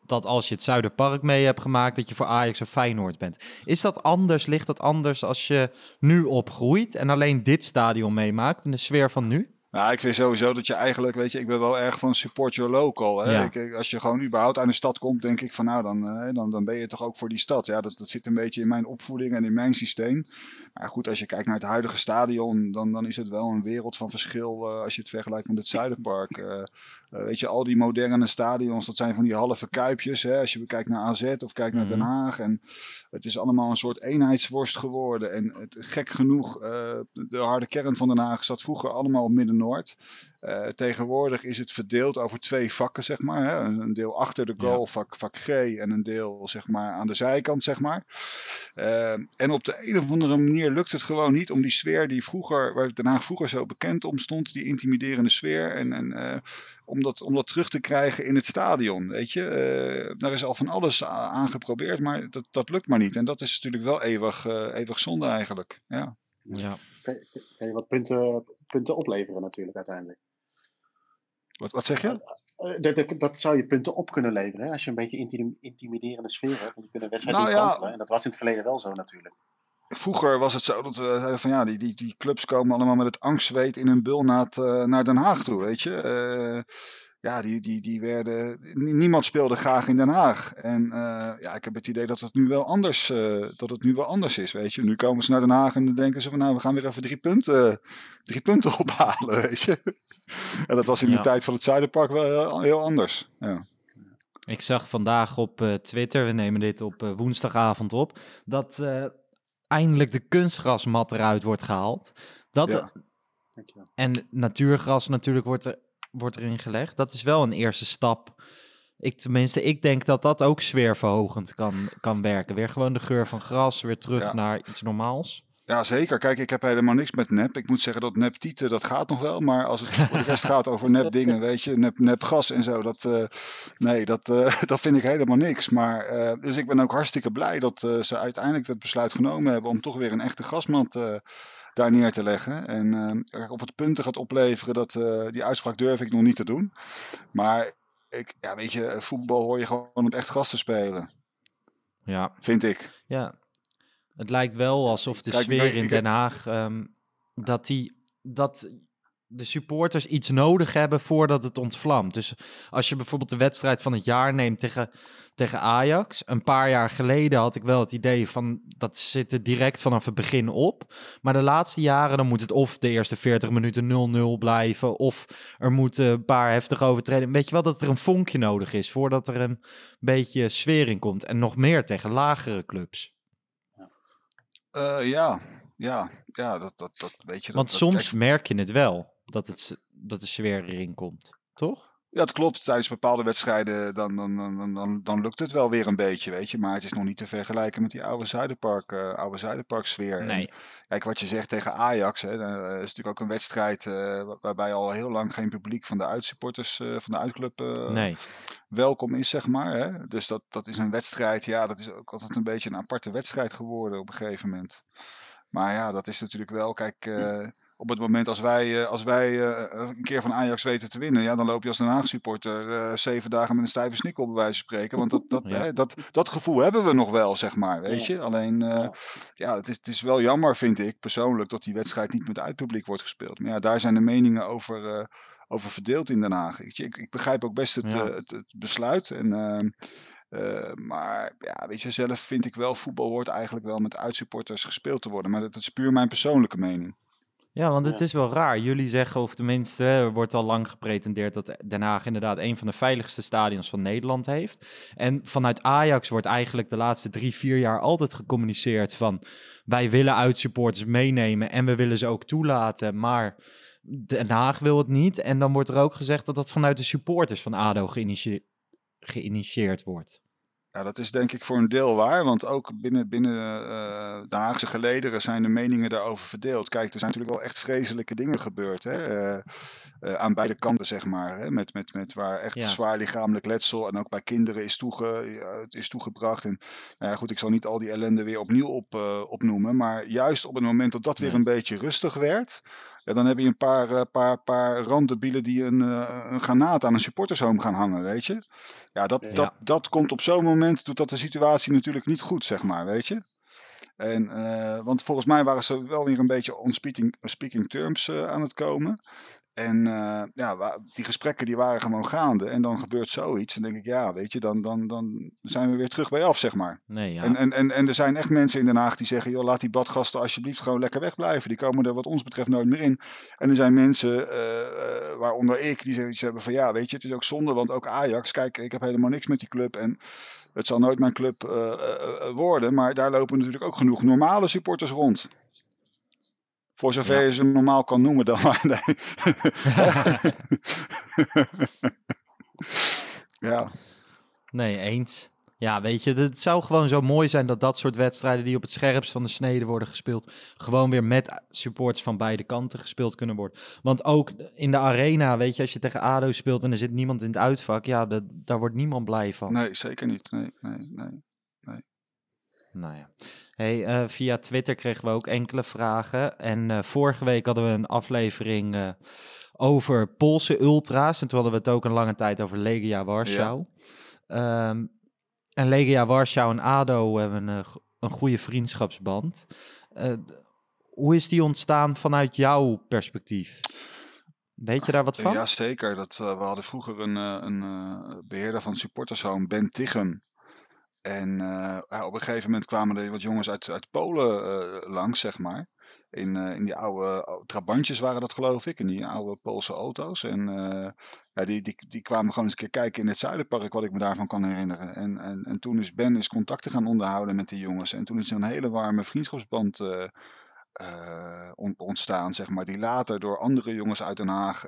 S2: dat als je het Zuiderpark mee hebt gemaakt, dat je voor Ajax of Feyenoord bent. Is dat anders? Ligt dat anders als je nu opgroeit en alleen dit stadion meemaakt in de sfeer van nu?
S5: Nou, ik vind sowieso dat je eigenlijk, weet je, ik ben wel erg van support your local. Hè?
S2: Ja.
S5: Ik- als je gewoon überhaupt uit een stad komt, denk ik van nou, dan, eh, dan, dan ben je toch ook voor die stad. Ja, dat, dat zit een beetje in mijn opvoeding en in mijn systeem. Maar goed, als je kijkt naar het huidige stadion, dan, dan is het wel een wereld van verschil eh, als je het vergelijkt met het Zuiderpark. Eh, weet je, al die moderne stadions, dat zijn van die halve kuipjes. Hè? Als je kijkt naar AZ of kijkt naar Den
S2: Mhm.
S5: Haag. En het is allemaal een soort eenheidsworst geworden. En het, gek genoeg, de harde kern van Den Haag zat vroeger allemaal op Midden-Noord. Eh, tegenwoordig is het verdeeld over twee vakken, zeg maar. Hè? Een een deel achter de goal,
S2: Ja.
S5: vak, vak G, en een deel zeg maar, aan de zijkant, zeg maar. Eh, en op de een of andere manier lukt het gewoon niet om die sfeer die vroeger, waar Den Haag vroeger zo bekend om stond, die intimiderende sfeer, en, en eh, om, dat, om dat terug te krijgen in het stadion. Weet je, Eh, daar is al van alles aan geprobeerd, maar dat, dat lukt maar niet. En dat is natuurlijk wel eeuwig, eeuwig zonde eigenlijk. Ja.
S2: Ja.
S3: kan, je- kan je wat punten, punten opleveren natuurlijk uiteindelijk.
S5: Wat, wat zeg je?
S3: Eh, dat, dat, dat zou je punten op kunnen leveren, hè? als je een beetje intim- intimiderende sfeer hebt. Want je kunt een wedstrijd
S5: Nou ja.
S3: En dat was in het verleden wel zo natuurlijk.
S5: Vroeger was het zo dat we zeiden van ja, die, die, die clubs komen allemaal met het angstzweet in hun bul naar, het, eh, naar Den Haag toe, weet je. Eh, ja, die, die, die werden, nie- niemand speelde graag in Den Haag. En eh, ja, ik heb het idee dat het nu wel anders, eh, dat het nu wel anders is, weet je. Nu komen ze naar Den Haag en dan denken ze van nou, we gaan weer even drie punten, drie punten [laughs] ophalen, weet je. En dat was in
S2: Ja.
S5: de tijd van het Zuiderpark wel heel, anders. Ja.
S2: Ik zag vandaag op eh, Twitter, we nemen dit op woensdagavond op, dat eh, eindelijk de kunstgrasmat eruit wordt gehaald. Dat,
S5: Ja.
S2: En natuurgras natuurlijk wordt, er, wordt erin gelegd. Dat is wel een eerste stap Ik, tenminste, ik denk dat dat ook sfeerverhogend kan, kan werken. Weer gewoon de geur van gras, weer terug
S5: Ja.
S2: naar iets normaals.
S5: Ja, zeker. Kijk, ik heb helemaal niks met nep. Ik moet zeggen dat nep tieten, dat gaat nog wel. Maar als het [laughs] voor de rest gaat over nep dingen, weet je, nep, nep gas en zo, dat, eh, nee, dat, eh, [laughs] dat vind ik helemaal niks. Maar, eh, dus ik ben ook hartstikke blij dat ze uiteindelijk het besluit genomen hebben om toch weer een echte gasmat daar neer te leggen. En eh, kijk, of het punten gaat opleveren, dat, eh, die uitspraak durf ik nog niet te doen. Maar ik, ja, weet je, voetbal hoor je gewoon op echt gas te spelen,
S2: Ja,
S5: vind ik.
S2: ja. Het lijkt wel alsof de
S5: Kijk,
S2: sfeer in Den Haag, ehm, dat, die, dat de supporters iets nodig hebben voordat het ontvlamt. Dus als je bijvoorbeeld de wedstrijd van het jaar neemt tegen, tegen Ajax. Een paar jaar geleden had ik wel het idee van dat zit er direct vanaf het begin op. Maar de laatste jaren dan moet het of de eerste 40 minuten 0-0 blijven. Of er moeten een paar heftige overtredingen. Weet je wel dat er een vonkje nodig is voordat er een beetje sfeer in komt. En nog meer tegen lagere clubs.
S5: Eh, ja, ja, ja, dat, dat, dat weet je. Dat,
S2: Want
S5: dat-
S2: soms
S5: kijk,
S2: merk je het wel dat, het, dat de sfeer erin komt. Toch?
S5: Ja, het klopt. Tijdens bepaalde wedstrijden dan, dan, dan, dan, dan, lukt het wel weer een beetje, weet je. Maar het is nog niet te vergelijken met die oude Zuiderpark, eh, oude Zuiderpark sfeer. En
S2: Nee.
S5: kijk, wat je zegt tegen Ajax, hè, dat is natuurlijk ook een wedstrijd eh, wa- waarbij al heel lang geen publiek van de uitsupporters eh, van de uitclub eh,
S2: Nee.
S5: welkom is, zeg maar. Hè? Dus dat, dat is een wedstrijd, ja, dat is ook altijd een beetje een aparte wedstrijd geworden op een gegeven moment. Maar ja, dat is natuurlijk wel, kijk, eh, op het moment als wij, eh, als wij eh, een keer van Ajax weten te winnen, ja, dan loop je als Den Haag supporter eh, zeven dagen met een stijve snikkel bij wijze van spreken. Want dat, dat,
S2: Ja.
S5: hè, dat, dat gevoel hebben we nog wel, zeg maar, weet
S3: Ja.
S5: je. Alleen,
S3: Ja.
S5: het is, het is wel jammer, vind ik persoonlijk, dat die wedstrijd niet met uitpubliek wordt gespeeld. Maar ja, daar zijn de meningen over, over verdeeld in Den Haag. Ik, ik, ik begrijp ook best het,
S2: Ja.
S5: het, het besluit. En, ehm, eh, maar ja, weet je, zelf vind ik wel, voetbal hoort eigenlijk wel met uitsupporters gespeeld te worden. Maar dat, dat is puur mijn persoonlijke mening.
S2: Ja, want het is wel raar. Jullie zeggen, of tenminste, er wordt al lang gepretendeerd dat Den Haag inderdaad een van de veiligste stadions van Nederland heeft. En vanuit Ajax wordt eigenlijk de laatste drie, vier jaar altijd gecommuniceerd van wij willen uitsupporters meenemen en we willen ze ook toelaten, maar Den Haag wil het niet. En dan wordt er ook gezegd dat dat vanuit de supporters van ADO geïnitie- geïnitieerd wordt.
S5: Ja, dat is denk ik voor een deel waar, want ook binnen, binnen eh, de Haagse gelederen zijn de meningen daarover verdeeld. Kijk, er zijn natuurlijk wel echt vreselijke dingen gebeurd hè? eh, eh, aan beide kanten, zeg maar. Hè? Met, met, met waar echt
S2: Ja.
S5: zwaar lichamelijk letsel en ook bij kinderen is, toege, is toegebracht. En nou ja, goed, ik zal niet al die ellende weer opnieuw op, eh, opnoemen, maar juist op het moment dat dat weer een beetje rustig werd, ja, dan heb je een paar, eh, paar, paar randebielen die een, een granaat aan een supportershome gaan hangen, weet je. Ja, dat. Dat, dat komt op zo'n moment, doet dat de situatie natuurlijk niet goed, zeg maar, weet je. En, eh, want volgens mij waren ze wel weer een beetje on speaking, speaking terms eh, aan het komen. En eh, ja, die gesprekken die waren gewoon gaande. En dan gebeurt zoiets. En denk ik, ja, weet je, dan, dan, dan zijn we weer terug bij af, zeg maar.
S2: Nee, ja.
S5: En, en, en, en er zijn echt mensen in Den Haag die zeggen, joh, laat die badgasten alsjeblieft gewoon lekker wegblijven. Die komen er wat ons betreft nooit meer in. En er zijn mensen, waaronder ik, die zoiets hebben van, ja, weet je, het is ook zonde, want ook Ajax, kijk, ik heb helemaal niks met die club. En het zal nooit mijn club eh, eh, eh, worden, maar daar lopen natuurlijk ook genoeg normale supporters rond. Voor zover
S2: Ja.
S5: je ze normaal kan noemen dan maar. Nee. [laughs] [laughs] ja.
S2: Nee, eens. Ja, weet je, het zou gewoon zo mooi zijn dat dat soort wedstrijden die op het scherpst van de snede worden gespeeld, gewoon weer met supporters van beide kanten gespeeld kunnen worden. Want ook in de arena, weet je, als je tegen ADO speelt en er zit niemand in het uitvak, ja, dat, daar wordt niemand blij van.
S5: Nee, zeker niet. Nee, nee, nee.
S2: Nou ja. Hey, eh, via Twitter kregen we ook enkele vragen. En eh, vorige week hadden we een aflevering eh, over Poolse ultra's. En toen hadden we het ook een lange tijd over Legia Warschau. Ehm, en Legia Warschau en ADO hebben een, eh, een goede vriendschapsband. Eh, hoe is die ontstaan vanuit jouw perspectief? Weet je daar wat van?
S5: Ja, zeker. Dat, eh, we hadden vroeger een, een eh, beheerder van supportershome, Ben Tichem. En op een gegeven moment kwamen er wat jongens uit, uit Polen langs, zeg maar. In, eh, in die oude, trabantjes waren dat, geloof ik. In die oude Poolse auto's. En eh, ja, die, die, die kwamen gewoon eens een keer kijken in het Zuiderpark, wat ik me daarvan kan herinneren. En, en, en toen is Ben is contacten gaan onderhouden met die jongens. En toen is een hele warme vriendschapsband eh, on- ontstaan, zeg maar. Die later door andere jongens uit Den Haag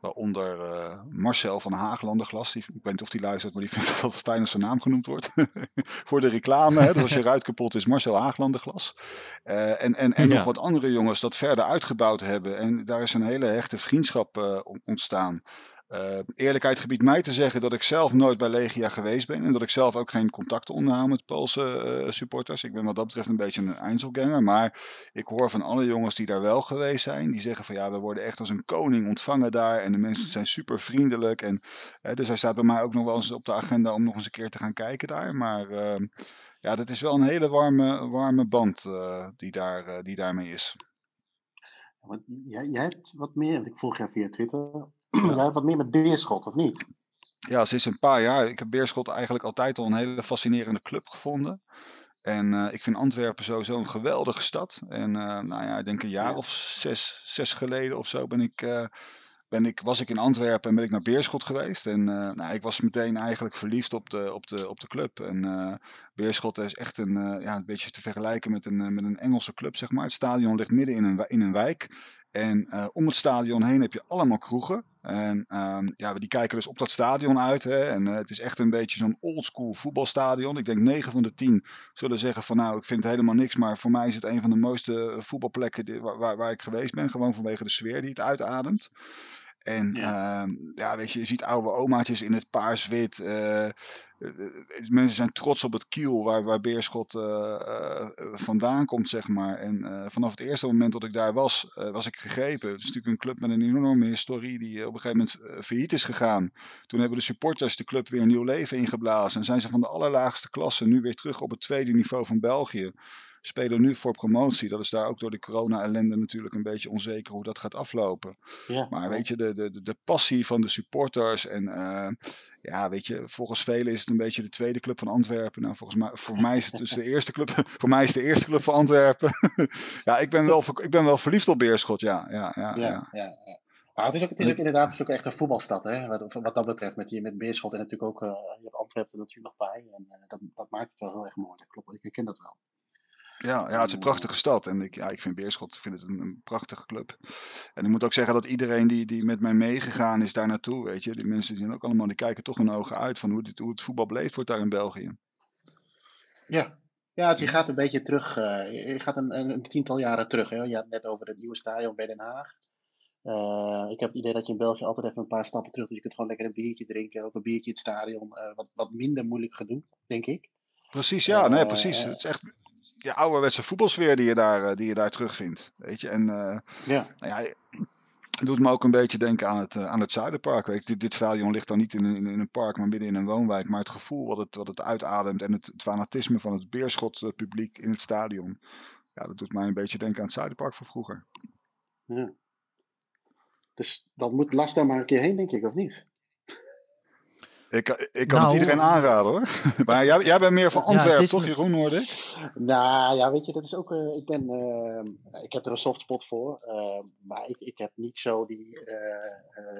S5: Waaronder uh, Marcel van Haaglanderglas. Die, ik weet niet of die luistert, maar die vindt het [laughs] altijd fijn als zijn naam genoemd wordt. [laughs] Voor de reclame. Hè? Dus als je ruit kapot is, Marcel Haaglanderglas. Uh, en en, en ja. nog wat andere jongens dat verder uitgebouwd hebben. En daar is een hele hechte vriendschap uh, ontstaan. Uh, eerlijkheid gebiedt mij te zeggen dat ik zelf nooit bij Legia geweest ben. En dat ik zelf ook geen contacten onderhoud met Poolse uh, supporters. Ik ben wat dat betreft een beetje een Einzelganger. Maar ik hoor van alle jongens die daar wel geweest zijn. Die zeggen van ja, we worden echt als een koning ontvangen daar. En de mensen zijn super vriendelijk. En, uh, dus hij staat bij mij ook nog wel eens op de agenda om nog eens een keer te gaan kijken daar. Maar ehm, ja, dat is wel een hele warme, warme band die, daar, die daarmee is.
S3: Jij, jij hebt wat meer, ik volg jij via Twitter, jij hebt wat meer met Beerschot, of niet?
S5: Ja, sinds een paar jaar. Ik heb Beerschot eigenlijk altijd al een hele fascinerende club gevonden. En uh, ik vind Antwerpen sowieso een geweldige stad. En uh, nou ja, ik denk een jaar ja. of zes, zes geleden of zo ben ik, uh, ben ik, was ik in Antwerpen en ben ik naar Beerschot geweest. En nou, ik was meteen eigenlijk verliefd op de, op de, op de club. En Beerschot is echt een, ja, een beetje te vergelijken met een, met een Engelse club, zeg maar. Het stadion ligt midden in een, in een wijk. En uh, om het stadion heen heb je allemaal kroegen. En um, ja, die kijken dus op dat stadion uit. Hè? En uh, het is echt een beetje zo'n oldschool voetbalstadion. Ik denk 9 van de 10 zullen zeggen van nou, ik vind het helemaal niks. Maar voor mij is het een van de mooiste voetbalplekken die, waar ik geweest ben. Gewoon vanwege de sfeer die het uitademt. En ja. Uh, ja, weet je, je ziet oude omaatjes in het paars-wit. Uh, mensen zijn trots op het kiel waar, waar Beerschot uh, vandaan komt, zeg maar. En vanaf het eerste moment dat ik daar was, was ik gegrepen. Het is natuurlijk een club met een enorme historie die op een gegeven moment failliet is gegaan. Toen hebben de supporters de club weer een nieuw leven ingeblazen. En zijn ze van de allerlaagste klasse nu weer terug op het tweede niveau van België spelen nu voor promotie. Dat is daar ook door de corona-ellende natuurlijk een beetje onzeker hoe dat gaat aflopen. Ja, maar weet je, de, de, de passie van de supporters en uh, ja, weet je, volgens velen is het een beetje de tweede club van Antwerpen. Nou, volgens mij, voor mij is het dus de [laughs] eerste club, [laughs] voor mij is de eerste club van Antwerpen. [laughs] ja, ik ben, wel, ik ben wel verliefd op Beerschot, ja. ja, ja, ja. ja.
S3: Maar het is ook, het is ook inderdaad het is ook echt een voetbalstad, hè? Wat, wat dat betreft. Met, met Beerschot en natuurlijk ook, uh, je hebt Antwerpen natuurlijk nog bij. En uh, dat, dat maakt het wel heel erg mooi. Dat klopt, ik herken dat wel.
S5: Ja, ja, het is een prachtige stad. En ik, ja, ik vind Beerschot vind het een, een, prachtige club. En ik moet ook zeggen dat iedereen die, die met mij meegegaan is daar naartoe, weet je. Die mensen die zijn ook allemaal, die kijken toch hun ogen uit van hoe, dit, hoe het voetbal beleefd wordt daar in België.
S3: Ja, ja het, je gaat een beetje terug. Uh, je gaat een, een, een, tiental jaren terug. Hè? Je had het net over het nieuwe stadion bij Den Haag. Uh, ik heb het idee dat je in België altijd even een paar stappen terug. Dus je kunt gewoon lekker een biertje drinken. Ook een biertje in het stadion. Uh, wat, wat minder moeilijk gedoe, denk ik.
S5: Precies, ja, nee, precies. Het is echt ja, ouderwetse voetbalsfeer die je daar, die je daar terugvindt. Weet je, en uh, ja. Nou ja, het doet me ook een beetje denken aan het, uh, aan het Zuiderpark. Weet je. Dit, dit stadion ligt dan niet in, in, in, een park, maar midden in een woonwijk. Maar het gevoel wat het, wat het uitademt en het, het fanatisme van het Beerschot publiek in het stadion. Ja, dat doet mij een beetje denken aan het Zuiderpark van vroeger. Ja.
S3: Dus dat moet Last daar maar een keer heen, denk ik, of niet?
S5: Ik, ik kan nou, het iedereen aanraden hoor. [laughs] maar jij, jij bent meer van Antwerpen, ja, toch Jeroen, hoorde ik?
S3: Nou ja, weet je, dat is ook. Uh, ik, ben, uh, ik heb er een softspot voor. Uh, maar ik, ik heb niet zo die,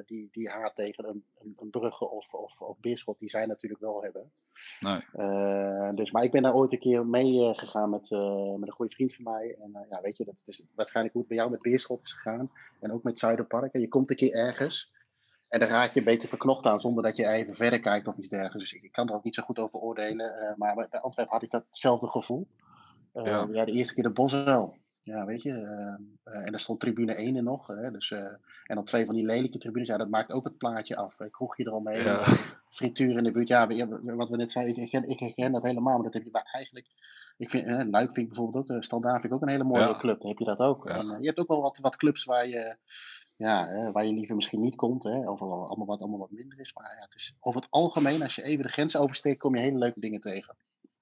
S3: die, die haat tegen een, een, een Brugge of, of, of Beerschot, die zij natuurlijk wel hebben. Nee. dus, maar ik ben daar ooit een keer mee gegaan met, met een goede vriend van mij. En ja, weet je, dat is waarschijnlijk hoe het bij jou met Beerschot is gegaan. En ook met Zuiderpark. En je komt een keer ergens. En dan raak je een beetje verknocht aan zonder dat je even verder kijkt of iets dergelijks. Dus ik kan er ook niet zo goed over oordelen. Uh, maar bij Antwerpen had ik datzelfde gevoel. Uh, ja. ja. de eerste keer de Boswel. Ja, weet je. Uh, en er stond tribune 1 in nog. Hè, dus, en dan twee van die lelijke tribunes. Ja, dat maakt ook het plaatje af. Kroegje eromheen. Ja. Frituur in de buurt. Ja, wat we net zeiden. Ik herken, ik herken dat helemaal. Maar dat heb je eigenlijk... Ik vind, eh, Luik vind ik bijvoorbeeld ook, Standaard vind ik ook een hele mooie ja. club. Dan heb je dat ook. Ja. En, je hebt ook wel wat, wat clubs waar je ja, waar je liever misschien niet komt, hè, of allemaal wat, allemaal wat minder is. Maar ja, het is over het algemeen, als je even de grens oversteekt, kom je hele leuke dingen tegen.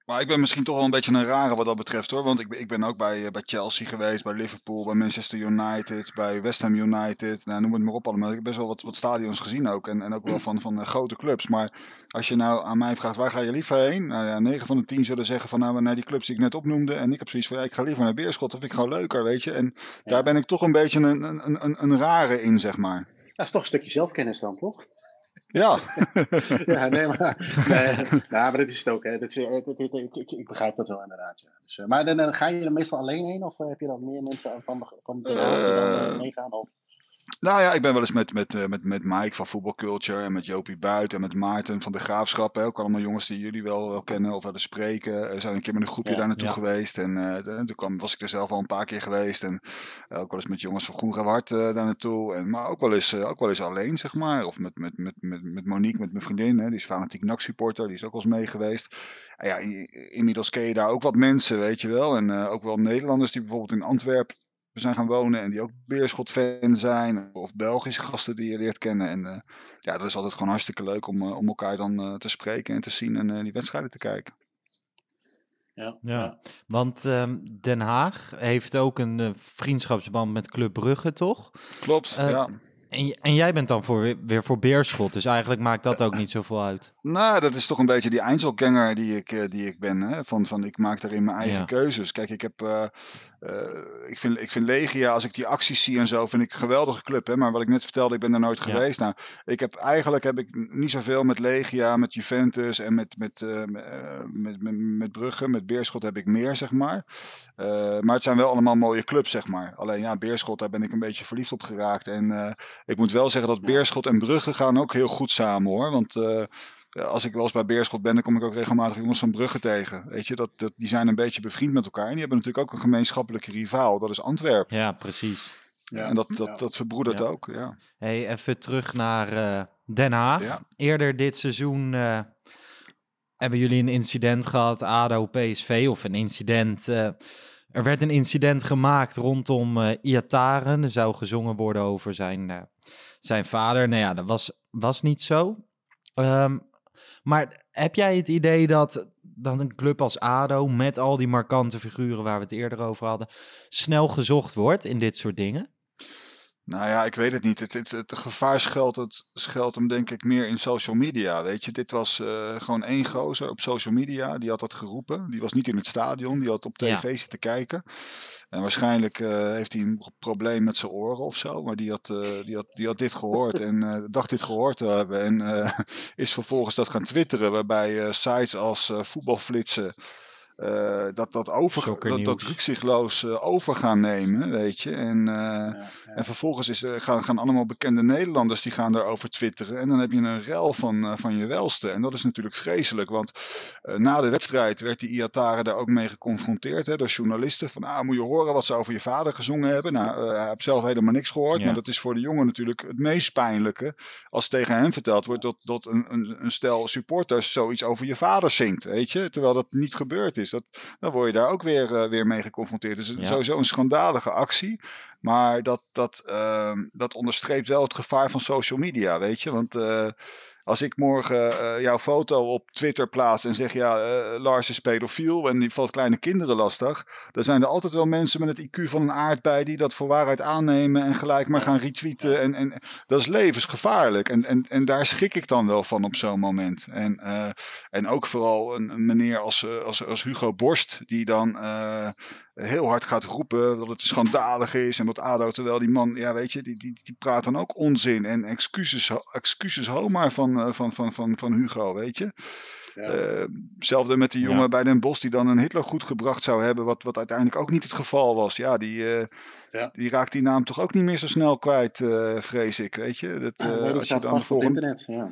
S5: Maar ik ben misschien toch wel een beetje een rare wat dat betreft hoor. Want ik, ik ben ook bij, eh, bij Chelsea geweest, bij Liverpool, bij Manchester United, bij West Ham United. Nou, noem het maar op allemaal. Ik heb best wel wat, wat stadions gezien ook. En, en ook wel van, van uh, grote clubs. Maar als je nou aan mij vraagt, waar ga je liever heen? Nou ja, 9 van de 10 zullen zeggen van nou, naar die clubs die ik net opnoemde. En ik heb zoiets van, ja, ik ga liever naar Beerschot. Dat vind ik gewoon leuker, weet je. En ja. daar ben ik toch een beetje een, een, een, een rare in, zeg maar.
S3: Dat is toch een stukje zelfkennis dan, toch?
S5: Ja. [laughs]
S3: ja, nee, maar, nee, nou, maar dat is het ook. Hè. Dat, dat, dat, ik, ik, ik, begrijp dat wel inderdaad. Ja. Dus, uh, maar dan, dan, ga je er meestal alleen heen of heb je dan meer mensen van de, van de uh, die dan meegaan? Of?
S5: Nou ja, ik ben wel eens met, met, eh, met, met Mike van Football Culture en met Jopie Buit en met Maarten van de Graafschap. Hè, ook allemaal jongens die jullie wel, wel kennen of willen spreken. We zijn een keer met een groepje
S3: Ja,
S5: daar naartoe
S2: ja.
S5: geweest. En eh, de- toen kwam, was ik er zelf al een paar keer geweest. En eh, ook wel eens met jongens van Groen Hart daar naartoe. En, maar ook wel, eens, eh, ook wel eens alleen, zeg maar. Of met, met, met, met, met Monique, met mijn vriendin. Hè, die is fanatiek NAC supporter. Die is ook wel eens mee geweest. En ja, inmiddels ken je daar ook wat mensen, weet je wel. En eh, ook wel Nederlanders die bijvoorbeeld in Antwerpen zijn gaan wonen en die ook Beerschot-fan zijn. Of Belgische gasten die je leert kennen. En eh, ja, dat is altijd gewoon hartstikke leuk om, eh, om elkaar dan eh, te spreken en te zien en eh, die wedstrijden te kijken.
S3: Ja,
S2: Ja.
S3: ja.
S2: Want ehm, Den Haag heeft ook een vriendschapsband met Club Brugge, toch?
S5: Klopt, ja.
S2: En, en jij bent dan voor, weer- weer voor Beerschot, dus eigenlijk maakt dat ook niet zoveel uit.
S5: Nou, dat is toch een beetje die Einzelganger die ik, eh, die ik ben. Hè? Van, van ik maak daarin mijn eigen
S2: Ja.
S5: keuzes. Kijk, ik heb. eh, eh, ik, vind, ik vind Legia, als ik die acties zie en zo, vind ik een geweldige club. Hè? Maar wat ik net vertelde, ik ben daar nooit
S2: Ja.
S5: geweest. Nou, ik heb eigenlijk heb ik niet zoveel met Legia, met Juventus en met, met, eh, met, eh, met, met, Brugge. Met Beerschot heb ik meer, zeg maar. Maar het zijn wel allemaal mooie clubs, zeg maar. Alleen ja, Beerschot, daar ben ik een beetje verliefd op geraakt. En ik moet wel zeggen dat Beerschot en Brugge gaan ook heel goed samen hoor. Want als ik wel eens bij Beerschot ben, dan kom ik ook regelmatig jongens van Brugge tegen. Weet je, dat, dat, die zijn een beetje bevriend met elkaar. En die hebben natuurlijk ook een gemeenschappelijke rivaal, dat is Antwerpen.
S2: Ja, precies.
S3: Ja.
S5: En dat, dat,
S3: Ja.
S5: dat verbroedert
S2: Ja.
S5: ook, ja.
S2: Hey, even terug naar eh, Den Haag.
S5: Ja.
S2: Eerder dit seizoen eh, hebben jullie een incident gehad, ADO PSV, of een incident. eh, er werd een incident gemaakt rondom eh Iataren. Er zou gezongen worden over zijn, eh, zijn vader. Nou ja, dat was, was niet zo. Ehm, maar heb jij het idee dat, dat een club als ADO, met al die markante figuren waar we het eerder over hadden, snel gezocht wordt in dit soort dingen?
S5: Nou ja, ik weet het niet. Het, het, het gevaar schuilt, het, schuilt hem denk ik meer in social media. Weet je, dit was eh, gewoon één gozer op social media. Die had dat geroepen. Die was niet in het stadion. Die had op
S2: Ja.
S5: tv zitten kijken. En waarschijnlijk eh, heeft hij een probleem met zijn oren of zo. Maar die had, eh, die had, die had dit gehoord en dacht dit gehoord te hebben. En [laughs] is vervolgens dat gaan twitteren. Waarbij sites als voetbalflitsen eh, dat, dat, over, dat, dat
S2: News.
S5: rukzichtloos eh, over gaan nemen, weet je. En, eh,
S3: Ja, ja.
S5: en vervolgens is, gaan, gaan allemaal bekende Nederlanders die gaan daarover twitteren. En dan heb je een rel van, eh, van je welste. En dat is natuurlijk vreselijk. Want na de wedstrijd werd die Iatare daar ook mee geconfronteerd hè, door journalisten. Van ah, moet je horen wat ze over je vader gezongen hebben. Nou, eh, hij heeft zelf helemaal niks gehoord.
S2: Ja.
S5: Maar dat is voor de jongen natuurlijk het meest pijnlijke. Als tegen hem verteld wordt dat, dat een, een, een stel supporters zoiets over je vader zingt. Weet je? Terwijl dat niet gebeurd is. Dat, dan word je daar ook weer, eh, weer mee geconfronteerd. Dus
S2: Ja.
S5: sowieso een schandalige actie. Maar dat, dat, ehm, dat onderstreept wel het gevaar van social media, weet je. Want eh, als ik morgen eh, jouw foto op Twitter plaats en zeg... ja, eh, Lars is pedofiel en die valt kleine kinderen lastig... dan zijn er altijd wel mensen met het IQ van een aardbei... die dat voor waarheid aannemen en gelijk maar gaan retweeten. En, en dat is levensgevaarlijk. En, en, en daar schrik ik dan wel van op zo'n moment. En, eh, en ook vooral een, een meneer als, als, als Hugo Borst... die dan... eh, heel hard gaat roepen dat het schandalig is en dat ADO, terwijl die man, ja weet je, die, die, die praat dan ook onzin en excuses, excuses ho maar van, eh, van, van, van, van Hugo, weet je.
S3: Ja.
S5: Eh, Hetzelfde met die jongen
S2: Ja.
S5: bij Den Bosch die dan een Hitler goed gebracht zou hebben, wat, wat uiteindelijk ook niet het geval was. Ja, die, eh,
S3: Ja.
S5: die raakt die naam toch ook niet meer zo snel kwijt, eh, vrees ik, weet je. Dat, eh,
S3: nee, die
S5: als, je
S3: staat
S5: dan
S3: vast op internet. Ja.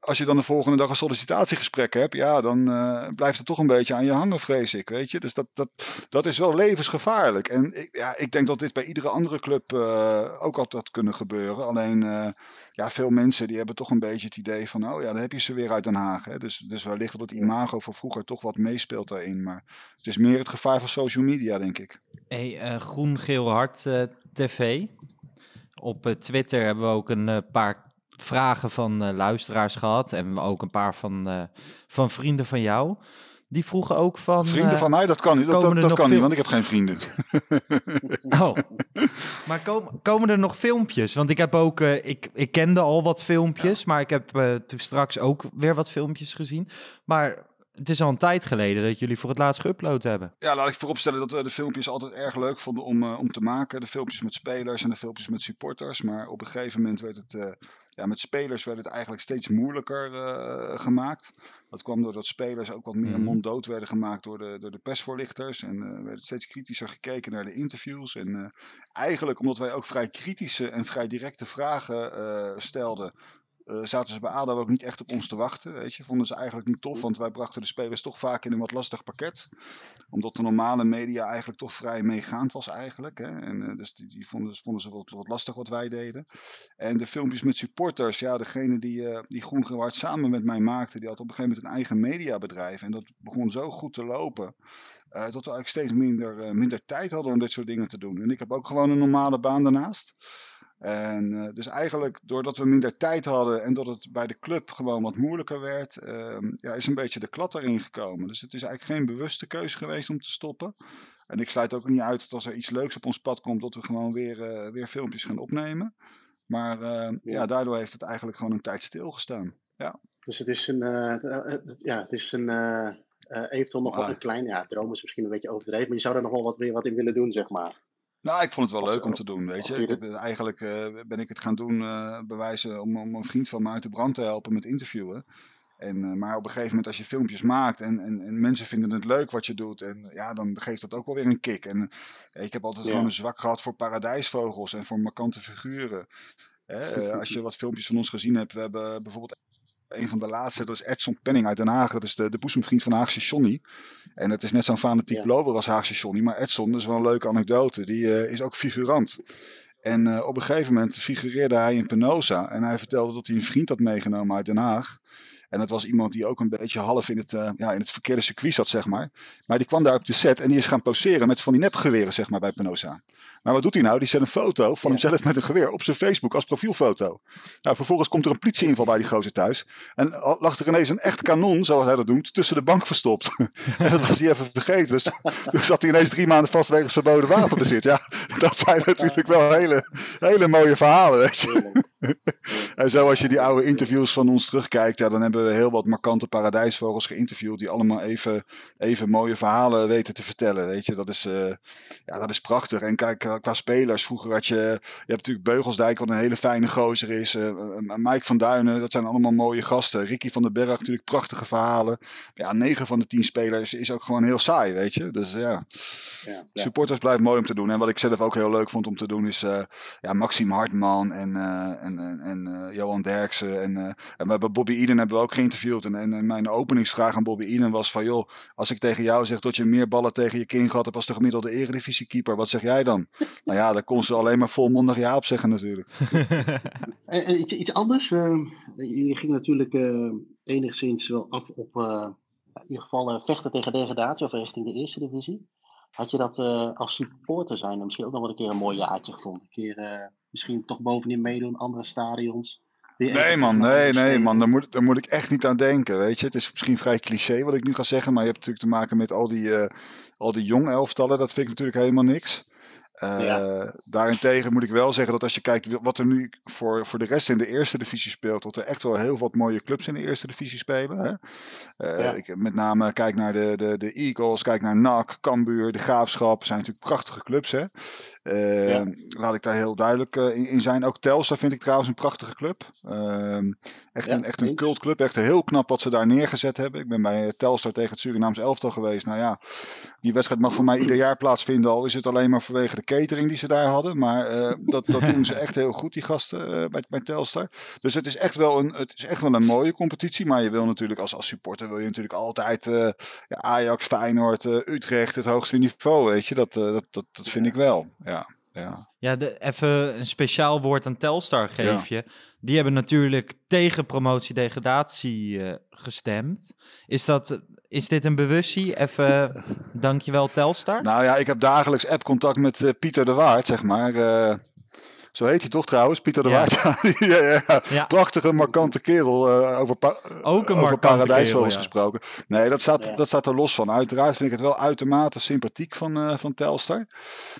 S5: Als je dan de volgende dag een sollicitatiegesprek hebt, ja, dan eh, blijft het toch een beetje aan je hangen, vrees ik, weet je. Dus dat, dat, dat is wel levensgevaarlijk. En ik, ja, ik denk dat dit bij iedere andere club eh, ook altijd kunnen gebeuren. Alleen, eh, ja, veel mensen die hebben toch een beetje het idee van, oh ja, dan heb je ze weer uit Den Haag. Hè. Dus, dus wellicht dat het imago van vroeger toch wat meespeelt daarin. Maar het is meer het gevaar van social media, denk ik.
S2: Hey, Groen Geel Hart TV. Op Twitter hebben we ook een paar vragen van eh, luisteraars gehad. En ook een paar van, eh, van vrienden van jou. Die vroegen ook van...
S5: Vrienden
S2: eh,
S5: van mij, dat kan niet. Dat,
S2: komen
S5: dat, kan niet, want ik heb geen vrienden. [laughs]
S2: Oh. Maar kom- komen er nog filmpjes? Want ik heb ook, ik, ik kende al wat filmpjes, maar ik heb toen straks ook weer wat filmpjes gezien. Maar het is al een tijd geleden dat jullie voor het laatst geüpload hebben.
S5: Ja, laat ik vooropstellen dat we de filmpjes altijd erg leuk vonden om, om te maken. De filmpjes met spelers en de filmpjes met supporters. Maar op een gegeven moment werd het, ja, met spelers werd het eigenlijk steeds moeilijker gemaakt. Dat kwam doordat spelers ook wat meer
S2: Mhm.
S5: monddood werden gemaakt door de, door de persvoorlichters. En eh werd steeds kritischer gekeken naar de interviews. En eh, eigenlijk omdat wij ook vrij kritische en vrij directe vragen eh, stelden, eh, zaten ze bij ADO ook niet echt op ons te wachten. Weet je. Vonden ze eigenlijk niet tof, want wij brachten de spelers toch vaak in een wat lastig pakket. Omdat de normale media eigenlijk toch vrij meegaand was eigenlijk. Hè. En, eh, dus die, die vonden, vonden ze wat, wat lastig wat wij deden. En de filmpjes met supporters, ja, degene die, eh die Groen samen met mij maakte, die had op een gegeven moment een eigen mediabedrijf. En dat begon zo goed te lopen, dat we eigenlijk steeds minder, minder tijd hadden om dit soort dingen te doen. En ik heb ook gewoon een normale baan daarnaast. En eh, dus eigenlijk, doordat we minder tijd hadden en dat het bij de club gewoon wat moeilijker werd, ehm, ja, is een beetje de klad erin gekomen. Dus het is eigenlijk geen bewuste keuze geweest om te stoppen. En ik sluit ook niet uit dat als er iets leuks op ons pad komt, dat we gewoon weer, eh, weer filmpjes gaan opnemen. Maar eh, ja, daardoor heeft het eigenlijk gewoon een tijd stilgestaan. Ja.
S3: Dus het is een, eh, ja, het is een, eventueel nog wel
S5: Ah.
S3: een klein, ja, droom is misschien een beetje overdreven, maar je zou er nog wel wat weer wat in willen doen, zeg maar.
S5: Nou, ik vond het wel leuk om te doen, weet je. Ik eigenlijk eh, ben ik het gaan doen, eh bewijzen om, om een vriend van mij uit de brand te helpen met interviewen. En, eh, maar op een gegeven moment als je filmpjes maakt en, en, en mensen vinden het leuk wat je doet, en ja, dan geeft dat ook wel weer een kick. En ik heb altijd
S3: Ja.
S5: gewoon een zwak gehad voor paradijsvogels en voor markante figuren. Hè, als je wat filmpjes van ons gezien hebt, we hebben bijvoorbeeld een van de laatste, dat is Edson Penning uit Den Haag. Dat is de, de boezemvriend van Haagse Johnny. En het is net zo'n fanatiek
S3: Ja.
S5: lover als Haagse Johnny. Maar Edson, dat is wel een leuke anekdote, die eh, is ook figurant. En eh, op een gegeven moment figureerde hij in Penosa. En hij vertelde dat hij een vriend had meegenomen uit Den Haag. En dat was iemand die ook een beetje half in het, eh, ja, in het verkeerde circuit zat, zeg maar. Maar die kwam daar op de set en die is gaan poseren met van die nepgeweren, zeg maar, bij Penosa. Maar wat doet hij nou? Die zet een foto van hemzelf met een geweer op zijn Facebook als profielfoto. Nou, vervolgens komt er een politieinval bij die gozer thuis. En lag er ineens een echt kanon, zoals hij dat noemt, tussen de bank verstopt. [laughs] en dat was hij even vergeten. Dus toen zat hij ineens drie maanden vast wegens verboden wapenbezit. Ja, dat zijn natuurlijk wel hele, hele mooie verhalen, weet je. [laughs] En zo als je die oude interviews van ons terugkijkt, ja, dan hebben we heel wat markante paradijsvogels geïnterviewd die allemaal even, even mooie verhalen weten te vertellen. Weet je, dat is, eh, ja, dat is prachtig. En kijk, eh, qua spelers, vroeger had je, je hebt natuurlijk Beugelsdijk, wat een hele fijne gozer is. eh, eh, Mike van Duinen, dat zijn allemaal mooie gasten. Ricky van den Berg, natuurlijk prachtige verhalen. Ja, negen van de tien spelers is ook gewoon heel saai, weet je. Dus ja,
S3: Ja, ja.
S5: supporters blijft mooi om te doen. En wat ik zelf ook heel leuk vond om te doen is eh ja, Maxime Hartman en, eh, en, en, en eh, Johan Derksen. En, eh, en we hebben Bobby Eden hebben we ook geïnterviewd. En, en, en mijn openingsvraag aan Bobby Eden was van joh, als ik tegen jou zeg dat je meer ballen tegen je kin gehad hebt als de gemiddelde eredivisiekeeper, wat zeg jij dan? Nou ja, daar kon ze alleen maar volmondig ja op zeggen natuurlijk.
S3: En, [laughs] en iets, iets anders. eh, jullie gingen natuurlijk eh, enigszins wel af op eh, in ieder geval eh, vechten tegen degradatie of richting de eerste divisie. Had je dat eh, als supporter zijn misschien ook nog wel een keer een mooi jaartje gevonden? Een keer eh, misschien toch bovenin meedoen, andere stadions?
S5: Nee man, nee, nee man, daar moet, daar moet ik echt niet aan denken, weet je. Het is misschien vrij cliché wat ik nu ga zeggen, maar je hebt natuurlijk te maken met al die, eh, al die jong elftallen. Dat vind ik natuurlijk helemaal niks.
S3: Ja.
S5: Daarentegen moet ik wel zeggen dat als je kijkt wat er nu voor, voor de rest in de eerste divisie speelt, dat er echt wel heel wat mooie clubs in de eerste divisie spelen. Hè? Eh,
S3: Ja.
S5: ik, met name kijk naar de, de, de Eagles, kijk naar NAC, Cambuur, de Graafschap. zijn natuurlijk prachtige clubs. Hè? Eh,
S3: Ja.
S5: Laat ik daar heel duidelijk eh, in, in zijn. Ook Telstar vind ik trouwens een prachtige club. Ehm, echt,
S3: Ja,
S5: een, echt een cultclub. Echt heel knap wat ze daar neergezet hebben. Ik ben bij eh, Telstar tegen het Surinaams elftal geweest. Nou ja, die wedstrijd mag voor mij ieder jaar plaatsvinden. Al is het alleen maar vanwege de catering die ze daar hadden. Maar eh, dat, dat doen ze echt heel goed, die gasten bij, bij Telstar. Dus het is, echt wel een, het is echt wel een mooie competitie. Maar je wil natuurlijk als, als supporter wil je natuurlijk altijd ja, Ajax, Feyenoord, Utrecht, het hoogste niveau. Weet je, dat, dat, dat, dat vind ik wel. Ja, ja.
S2: Ja, de, even een speciaal woord aan Telstar geef je. Die hebben natuurlijk tegen promotie-degradatie eh, gestemd. Is, dat, is dit een bewustie? Even [laughs] dankjewel Telstar.
S5: Nou ja, ik heb dagelijks app-contact met eh, Pieter de Waard, zeg maar. Zo heet hij toch trouwens, Pieter de
S2: Ja.
S5: Waard. [laughs] ja, ja, ja.
S2: Ja.
S5: Prachtige, markante kerel. eh, over pa-
S2: Ook een
S5: over
S2: markante
S5: paradijsvogels
S2: kerel, ja.
S5: gesproken. Nee, dat staat,
S3: Ja.
S5: dat staat er los van. Uiteraard vind ik het wel uitermate sympathiek van, eh, van Telstar.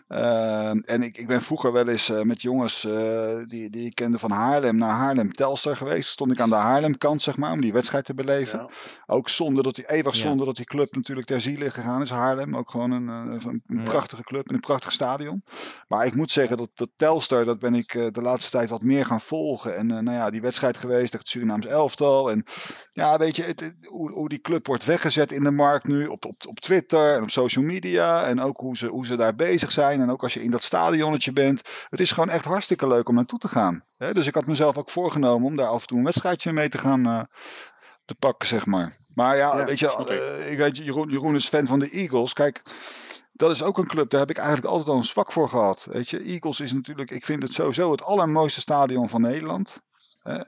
S5: Eh, en ik, ik ben vroeger wel eens eh, met jongens eh, die, die ik kende van Haarlem naar Haarlem-Telstar geweest. Stond ik aan de Haarlem-kant, zeg maar, om die wedstrijd te beleven.
S3: Ja.
S5: Ook zonder dat die, eeuwig
S2: Ja.
S5: zonder dat die club natuurlijk ter ziele gegaan is. Haarlem, ook gewoon een, eh, een, prachtige club en een prachtig stadion. Maar ik moet zeggen dat, dat Telstar, dat, dat ben ik de laatste tijd wat meer gaan volgen. En nou ja, die wedstrijd geweest tegen het Surinaams elftal. En ja, weet je, het, hoe, hoe die club wordt weggezet in de markt nu op, op, op Twitter en op social media. En ook hoe ze, hoe ze daar bezig zijn. En ook als je in dat stadionnetje bent. Het is gewoon echt hartstikke leuk om naartoe te gaan. dus ik had mezelf ook voorgenomen om daar af en toe een wedstrijdje mee te gaan te pakken, zeg maar. Maar ja, weet je, ik weet, Jeroen, Jeroen is fan van de Eagles. Kijk, dat is ook een club, daar heb ik eigenlijk altijd al een zwak voor gehad. Weet je, Eagles is natuurlijk, ik vind het sowieso het allermooiste stadion van Nederland.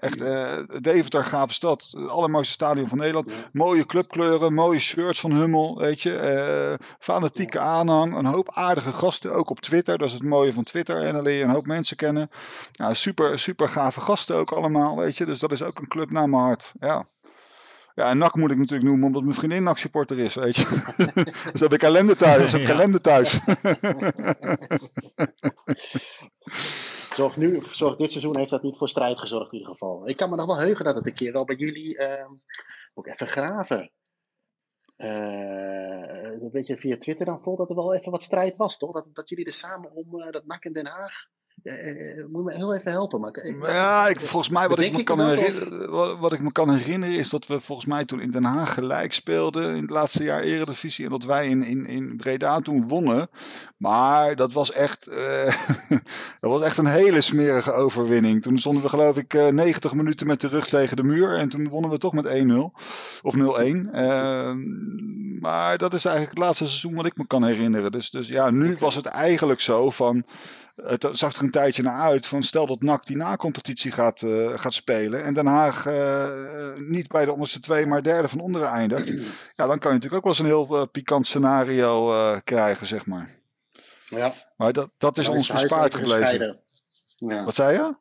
S5: echt, uh, Deventer, gave stad. Het allermooiste stadion van Nederland. Mooie clubkleuren, mooie shirts van Hummel, weet je. Uh, fanatieke aanhang, een hoop aardige gasten, ook op Twitter. Dat is het mooie van Twitter. En dan leer je een hoop mensen kennen. Ja, super, super gave gasten ook allemaal, weet je. Dus dat is ook een club naar mijn hart, ja. Ja, en NAC moet ik natuurlijk noemen omdat mijn vriendin NAC-supporter is, weet je. [laughs] [laughs] dus heb ik ellende thuis, heb ik ellende thuis. [laughs]
S3: zorg nu, zorg dit seizoen heeft dat niet voor strijd gezorgd in ieder geval. Ik kan me nog wel heugen dat het een keer wel bij jullie, uh, moet ik even graven. Uh, een beetje via Twitter dan voelt dat er wel even wat strijd was, toch? Dat, dat jullie er samen om uh, dat NAC in Den Haag uh, moet me heel even helpen. Maar ik,
S5: ja, ik, volgens mij wat ik, me kan herinneren, wat, ik me kan herinneren is dat we volgens mij toen in Den Haag gelijk speelden in het laatste jaar Eredivisie. En dat wij in, in, in Breda toen wonnen. Maar dat was echt, uh, [laughs] dat was echt een hele smerige overwinning. Toen stonden we geloof ik 90 minuten met de rug tegen de muur. En toen wonnen we toch met 1-0 of 0-1. Uh, maar dat is eigenlijk het laatste seizoen wat ik me kan herinneren. Dus, dus ja, nu was het eigenlijk zo van het zag er een tijdje naar uit van stel dat NAC die na-competitie gaat, uh, gaat spelen en Den Haag uh, niet bij de onderste twee, maar derde van onderen eindigt. [clears throat] Ja, dan kan je natuurlijk ook wel eens een heel uh, pikant scenario krijgen, zeg maar.
S3: Ja.
S5: Maar dat, dat is ons bespaard gebleven. Ja. Wat zei je?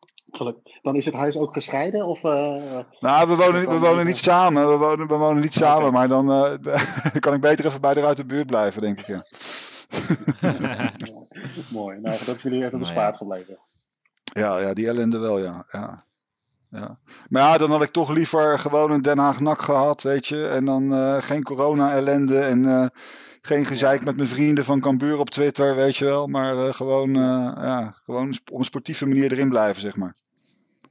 S3: Dan is het huis ook gescheiden? Of,
S5: nou, we wonen, we wonen niet samen. We wonen, we wonen niet samen, maar [laughs] dan kan ik beter even bij de uit de buurt blijven, denk ik. Ja. [laughs] [laughs] [laughs]
S3: Mooi. Nou, dat is jullie even bespaard gebleven.
S5: Ja, ja, die ellende wel, ja. ja. Ja. Maar ja, dan had ik toch liever gewoon een Den Haag nak gehad, weet je. En dan uh, geen corona-ellende en uh, geen gezeik met mijn vrienden van Cambuur op Twitter, weet je wel. Maar uh, gewoon, ja, gewoon op een sportieve manier erin blijven, zeg maar.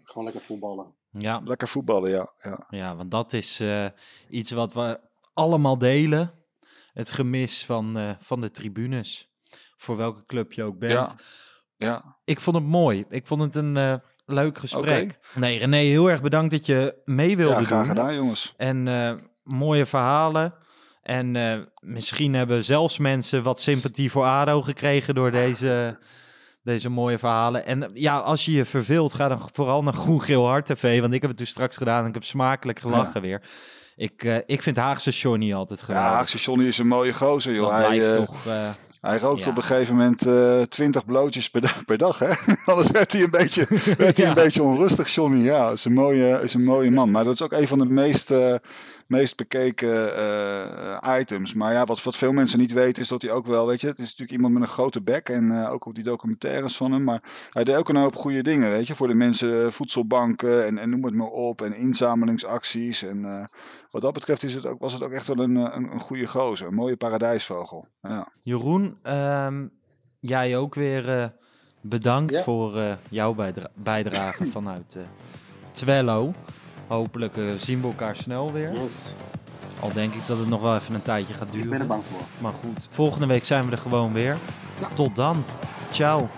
S3: Gewoon lekker voetballen.
S2: Ja.
S5: Lekker voetballen, ja. Ja,
S2: ja want dat is iets wat we allemaal delen het gemis van, uh, van de tribunes. Voor welke club je ook bent.
S5: Ja. ja.
S2: Ik vond het mooi. Ik vond het een uh, leuk gesprek. Nee, René, heel erg bedankt dat je mee wilde ja,
S5: graag
S2: doen.
S5: gedaan, jongens.
S2: En uh, mooie verhalen. En misschien hebben zelfs mensen wat sympathie voor ADO gekregen door deze, deze mooie verhalen. En ja, als je je verveelt, ga dan vooral naar Groen Geel Hart TV. Want ik heb het dus straks gedaan en ik heb smakelijk gelachen [laughs] weer. Ik, uh, ik vind Haagse Johnny altijd geweldig.
S5: Ja, Haagse Johnny is een mooie gozer, joh. hij, uh, toch, uh, hij rookt ja. op een gegeven moment twintig blootjes per, dag, per dag hè? [laughs] Anders werd hij een beetje, [laughs] werd hij ja. een beetje onrustig, Johnny. Ja, is een mooie, is een mooie man. Maar dat is ook een van de meest meest bekeken uh, items. Maar ja, wat, wat veel mensen niet weten is dat hij ook wel, weet je, het is natuurlijk iemand met een grote bek en uh, ook op die documentaires van hem. Maar hij deed ook een hoop goede dingen, weet je, voor de mensen, voedselbanken en, en noem het maar op en inzamelingsacties. En uh, wat dat betreft is het ook, was het ook echt wel een, een, een goede gozer, een mooie paradijsvogel. Ja.
S2: Jeroen, um, jij ook weer bedankt ja. voor jouw bijdra bijdrage [clears throat] vanuit Twello. Hopelijk uh, zien we elkaar snel weer.
S3: Yes.
S2: Al denk ik dat het nog wel even een tijdje gaat duren. Ik
S3: ben er bang voor.
S2: Maar goed, volgende week zijn we er gewoon weer. Ja. Tot dan. Ciao.